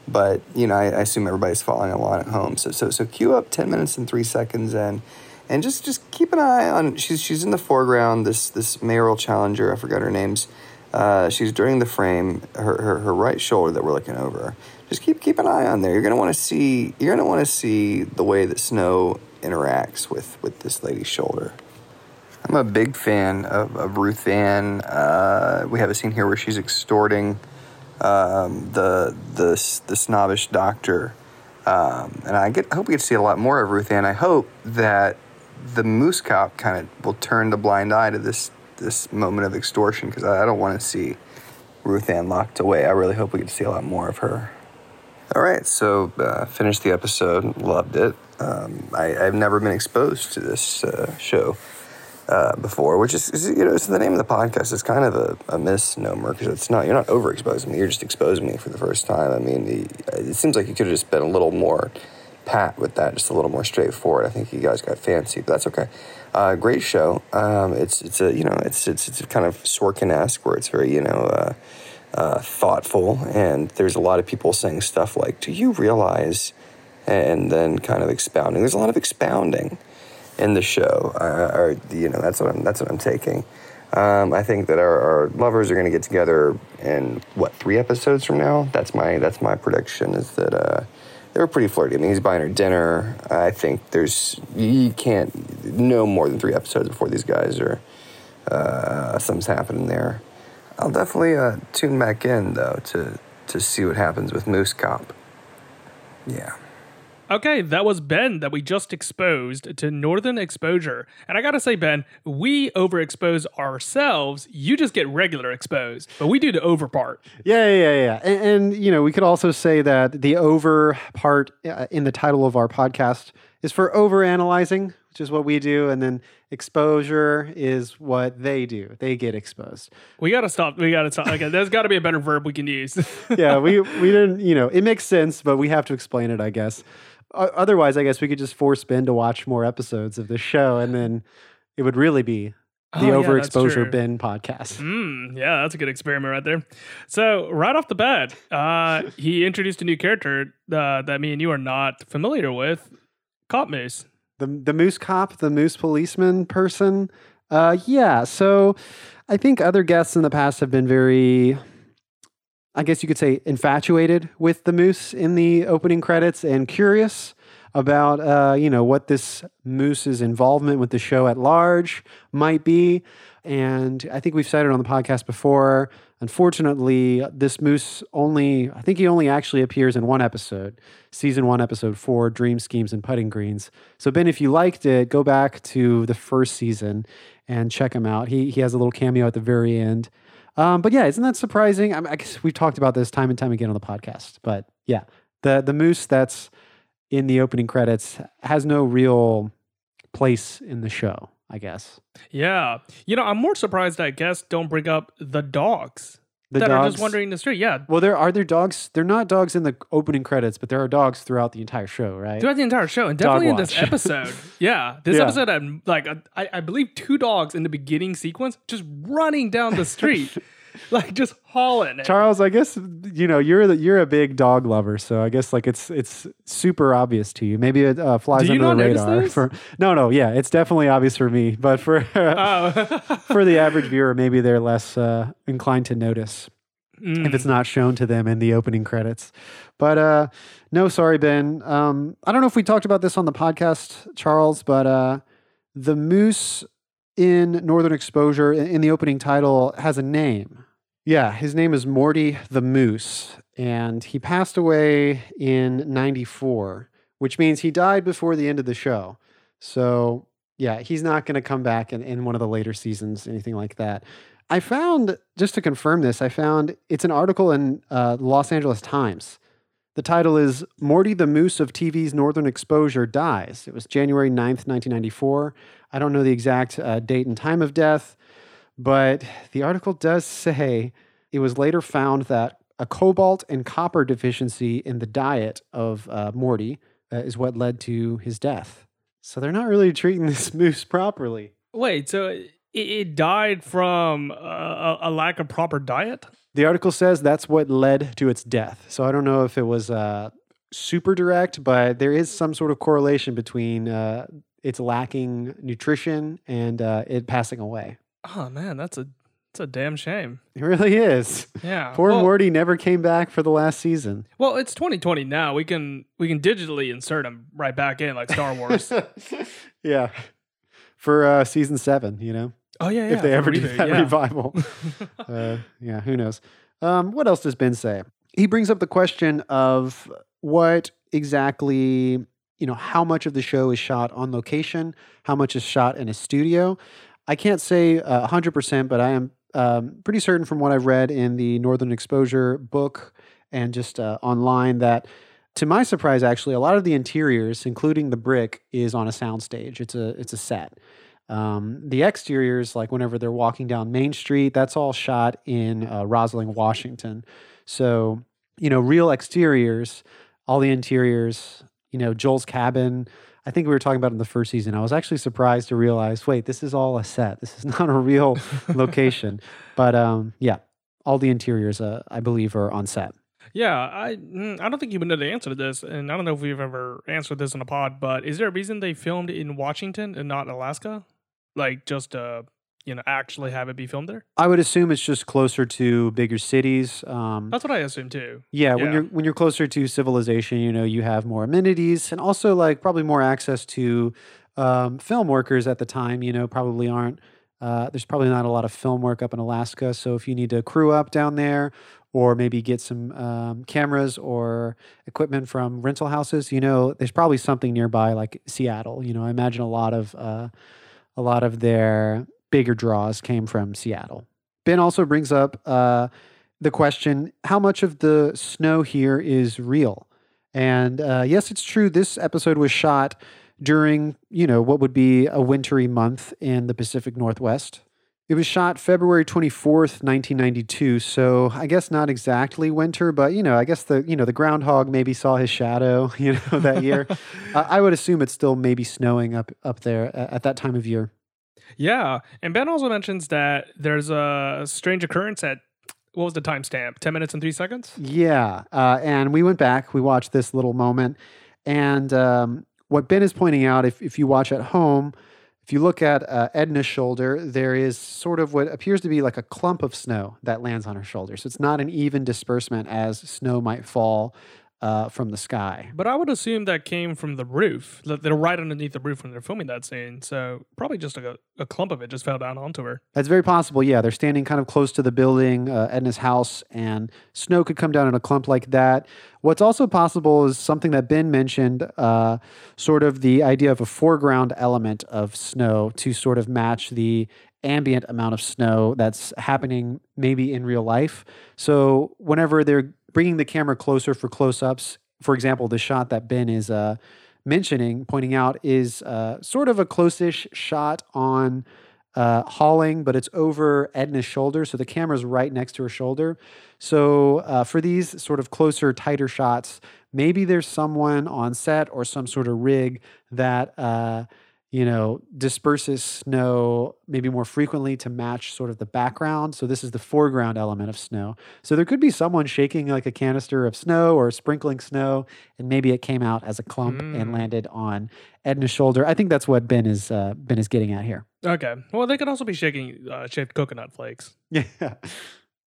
but you know, I, I assume everybody's following along at home. So, so, so cue up 10 minutes and 3 seconds and and just just keep an eye on she's she's in the foreground this this mayoral challenger i forgot her name's. Uh, she's during the frame her, her her right shoulder that we're looking over. Just keep keep an eye on there. You're gonna want to see you're gonna want to see the way that snow interacts with with this lady's shoulder. I'm a big fan of, of Ruth Ann. Uh, we have a scene here where she's extorting um, the the the snobbish doctor. Um, and I get I hope we get to see a lot more of Ruth Ann. I hope that the moose cop kind of will turn the blind eye to this this moment of extortion because I, I don't want to see Ruth Ann locked away. I really hope we get to see a lot more of her. All right, so uh, finished the episode, loved it. Um, I, I've never been exposed to this uh, show uh, before, which is, is, you know, it's the name of the podcast. It's kind of a, a misnomer because it's not, you're not overexposing me, you're just exposing me for the first time. I mean, the, it seems like you could have just been a little more pat with that, just a little more straightforward. I think you guys got fancy, but that's okay. Uh, great show. Um, it's it's a you know it's it's it's kind of Sorkin esque where it's very you know uh, uh, thoughtful, and there's a lot of people saying stuff like, "Do you realize?" and then kind of expounding. There's a lot of expounding in the show, uh, or you know that's what I'm that's what I'm taking. Um, I think that our, our lovers are going to get together in what three episodes from now. That's my that's my prediction. Is that uh, they were pretty flirty. I mean, he's buying her dinner. I think there's you can't no more than three episodes before these guys are uh, something's happening there. I'll definitely uh, tune back in though to to see what happens with Moose Cop. Yeah. Okay, that was Ben that we just exposed to Northern Exposure. And I gotta say, Ben, we overexpose ourselves. You just get regular exposed, but we do the over part. Yeah, yeah, yeah. And, and you know, we could also say that the over part uh, in the title of our podcast is for over analyzing, which is what we do, and then exposure is what they do. They get exposed. We gotta stop. We gotta stop. Okay, there's gotta be a better verb we can use. yeah, we (laughs) we didn't. You know, it makes sense, but we have to explain it, I guess. Otherwise, I guess we could just force Ben to watch more episodes of the show, and then it would really be the Oh, overexposure. Ben podcast. Mm, yeah, that's a good experiment right there. So right off the bat, uh, he introduced a new character uh, that me and you are not familiar with, Cop Moose. the the moose cop, the moose policeman person. Uh, yeah. So I think other guests in the past have been very, I guess you could say, infatuated with the moose in the opening credits and curious about uh, you know what this moose's involvement with the show at large might be. And I think we've said it on the podcast before. Unfortunately, this moose only, I think he only actually appears in one episode, season one, episode four, Dream Schemes and Putting Greens. So, Ben, if you liked it, go back to the first season and check him out. He, he has a little cameo at the very end. Um, but yeah, isn't that surprising? I, mean, I guess we've talked about this time and time again on the podcast. But yeah, the, the moose that's in the opening credits has no real place in the show, I guess. Yeah, you know, I'm more surprised that guests don't bring up the dogs The that are just wandering the street. Yeah, Well, there are there dogs. They're not dogs in the opening credits, but there are dogs throughout the entire show, right? throughout the entire show, and definitely in this (laughs) episode. yeah, this Yeah. episode had like I, I believe two dogs in the beginning sequence just running down the street, (laughs) (laughs) like just hauling it. Charles, I guess you know you're the, you're a big dog lover, so I guess like it's it's super obvious to you. Maybe it uh, flies under the radar. For no, no, yeah, it's definitely obvious for me, but for (laughs) Oh. for the (laughs) average viewer, maybe they're less uh, inclined to notice Mm. if it's not shown to them in the opening credits. But uh, no, sorry, Ben. Um, I don't know if we talked about this on the podcast, Charles, but uh, the moose in Northern Exposure in the opening title has a name. Yeah, his name is Morty the Moose, and he passed away in 94, which means he died before the end of the show. So, yeah, he's not going to come back in, in one of the later seasons, anything like that. I found, just to confirm this, I found it's an article in uh, Los Angeles Times The title is Morty the Moose of TV's Northern Exposure Dies. It was January 9th, 1994. I don't know the exact uh, date and time of death, but the article does say it was later found that a cobalt and copper deficiency in the diet of uh, Morty uh, is what led to his death. So they're not really treating (laughs) this moose properly. Wait, so it, it died from a, a lack of proper diet? The article says that's what led to its death. So I don't know if it was uh, super direct, but there is some sort of correlation between uh, its lacking nutrition and uh, it passing away. Oh man, that's a that's a damn shame. It really is. Yeah. Poor well, Morty never came back for the last season. Well, it's 2020 now. We can we can digitally insert him right back in like Star Wars. (laughs) yeah. For uh, season seven, you know? Oh yeah, yeah. if they ever do that yeah. revival. (laughs) uh, yeah, who knows? Um, what else does Ben say? He brings up the question of what exactly, you know, how much of the show is shot on location, how much is shot in a studio. I can't say uh, 100%, but I am um, pretty certain from what I've read in the Northern Exposure book and just uh, online that to my surprise, actually, a lot of the interiors, including the brick, is on a soundstage. It's a it's a set. Um, the exteriors, like whenever they're walking down Main Street, that's all shot in uh, Roslyn, Washington. So you know, real exteriors, all the interiors. You know, Joel's cabin. I think we were talking about in the first season. I was actually surprised to realize, wait, this is all a set. This is (laughs) not a real location. But um, yeah, all the interiors, uh, I believe, are on set. Yeah, I mm, I don't think you would know the answer to this, and I don't know if we've ever answered this in a pod. But is there a reason they filmed in Washington and not Alaska? Like just uh, you know, actually have it be filmed there? I would assume it's just closer to bigger cities. Um, That's what I assume too. Yeah, when you're when you're closer to civilization, you know, you have more amenities and also like probably more access to um, film workers at the time. You know, probably aren't. Uh, there's probably not a lot of film work up in Alaska, so if you need to crew up down there, or maybe get some um, cameras or equipment from rental houses, you know, there's probably something nearby like Seattle. You know, I imagine a lot of uh, a lot of their bigger draws came from Seattle. Ben also brings up uh, the question how much of the snow here is real? And uh, yes, it's true. This episode was shot during, you know, what would be a wintry month in the Pacific Northwest. It was shot February 24th, 1992. So I guess not exactly winter, but, you know, I guess the, you know, the groundhog maybe saw his shadow, (laughs) you know, that year. uh, I would assume it's still maybe snowing up, up there a- at that time of year. Yeah, and Ben also mentions that there's a strange occurrence at what was the timestamp? Ten minutes and three seconds. Yeah. Uh, and we went back, we watched this little moment. And um, what Ben is pointing out, if, if you watch at home, if you look at uh, Edna's shoulder, there is sort of what appears to be like a clump of snow that lands on her shoulder. So it's not an even disbursement as snow might fall uh, from the sky. But I would assume that came from the roof. that They're right underneath the roof when they're filming that scene. So probably just like a, a clump of it just fell down onto her. That's very possible. Yeah, they're standing kind of close to the building, uh, Edna's house, and snow could come down in a clump like that. What's also possible is something that Ben mentioned, uh, sort of the idea of a foreground element of snow to sort of match the ambient amount of snow that's happening maybe in real life. So whenever they're bringing the camera closer for close-ups, for example, the shot that Ben is uh, mentioning, pointing out, is uh, sort of a close-ish shot on uh, Holling, but it's over Edna's shoulder. So the camera's right next to her shoulder. So uh, for these sort of closer, tighter shots, maybe there's someone on set or some sort of rig that, uh, you know, disperses snow maybe more frequently to match sort of the background. So this is the foreground element of snow. So there could be someone shaking like a canister of snow or sprinkling snow, and maybe it came out as a clump and Mm. landed on Edna's shoulder. I think that's what Ben is uh, Ben is getting at here. Okay. Well, they could also be shaking uh, shaved coconut flakes. (laughs) Yeah.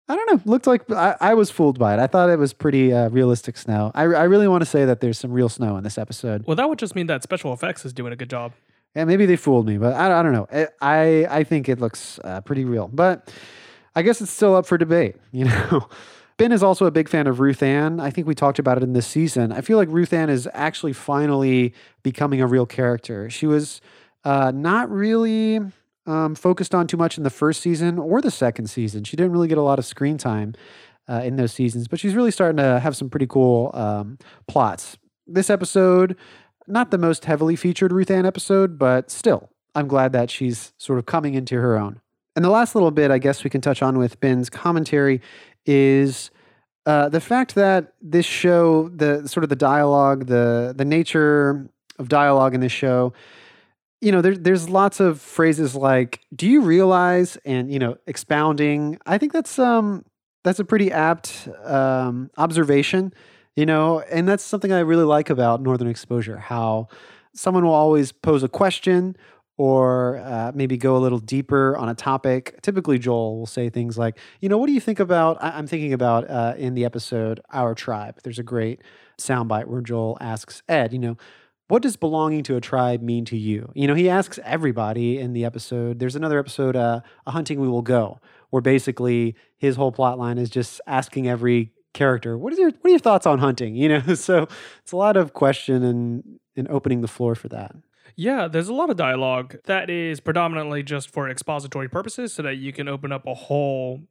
I don't know. Looked like I, I was fooled by it. I thought it was pretty uh, realistic snow. I, I really want to say that there's some real snow in this episode. Well, that would just mean that special effects is doing a good job. And maybe they fooled me, but I, I don't know. I, I, I think it looks uh, pretty real. But I guess it's still up for debate, (laughs) you know? Ben is also a big fan of Ruth Ann. I think we talked about it in this season. I feel like Ruth Ann is actually finally becoming a real character. She was uh, not really um, focused on too much in the first season or the second season. She didn't really get a lot of screen time. uh, in those seasons, but she's really starting to have some pretty cool um, plots. This episode, not the most heavily featured Ruth Ann episode, but still, I'm glad that she's sort of coming into her own. And the last little bit, I guess we can touch on with Ben's commentary is uh, the fact that this show, the sort of the dialogue, the the nature of dialogue in this show, you know, there's there's lots of phrases like "Do you realize?" and you know, expounding. I think that's um that's a pretty apt um, observation, you know, and that's something I really like about Northern Exposure. How someone will always pose a question or uh, maybe go a little deeper on a topic. Typically, Joel will say things like, you know, what do you think about? I- am thinking about uh, in the episode Our Tribe. There's a great soundbite where Joel asks Ed, you know, what does belonging to a tribe mean to you? You know, he asks everybody in the episode. There's another episode, uh, A Hunting We Will Go, where basically his whole plot line is just asking every character, what is your what are your thoughts on hunting? You know, (laughs) so it's a lot of question and and opening the floor for that. Yeah, there's a lot of dialogue that is predominantly just for expository purposes so that you can open up a whole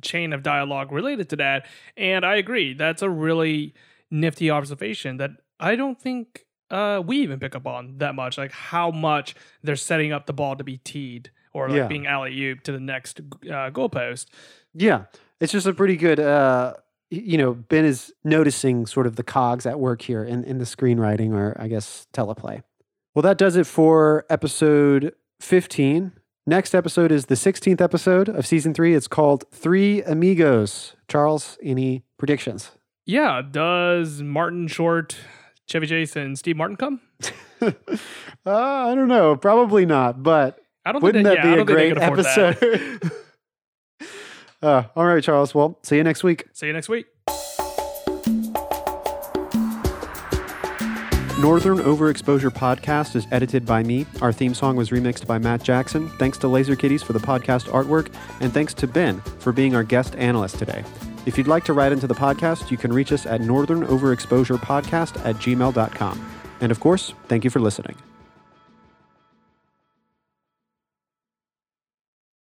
chain of dialogue related to that. And I agree, that's a really nifty observation that I don't think uh, we even pick up on that much, like how much they're setting up the ball to be teed or like Yeah. being alley oop to the next uh, goalpost. Yeah, it's just a pretty good. Uh, you know, Ben is noticing sort of the cogs at work here in in the screenwriting, or I guess teleplay. Well, that does it for episode fifteen. Next episode is the sixteenth episode of season three. It's called Three Amigos. Charles, any predictions? Yeah, does Martin Short, Chevy Chase, and Steve Martin come? (laughs) uh, I don't know. Probably not, but I don't wouldn't think that they, yeah, be a don't think they great that. episode? (laughs) uh, all right, Charles. Well, see you next week. See you next week. Northern Overexposure Podcast is edited by me. Our theme song was remixed by Matt Jackson. Thanks to Laser Kitties for the podcast artwork, and thanks to Ben for being our guest analyst today. If you'd like to write into the podcast, you can reach us at Northern Overexposure Podcast at gmail.com. And of course, thank you for listening.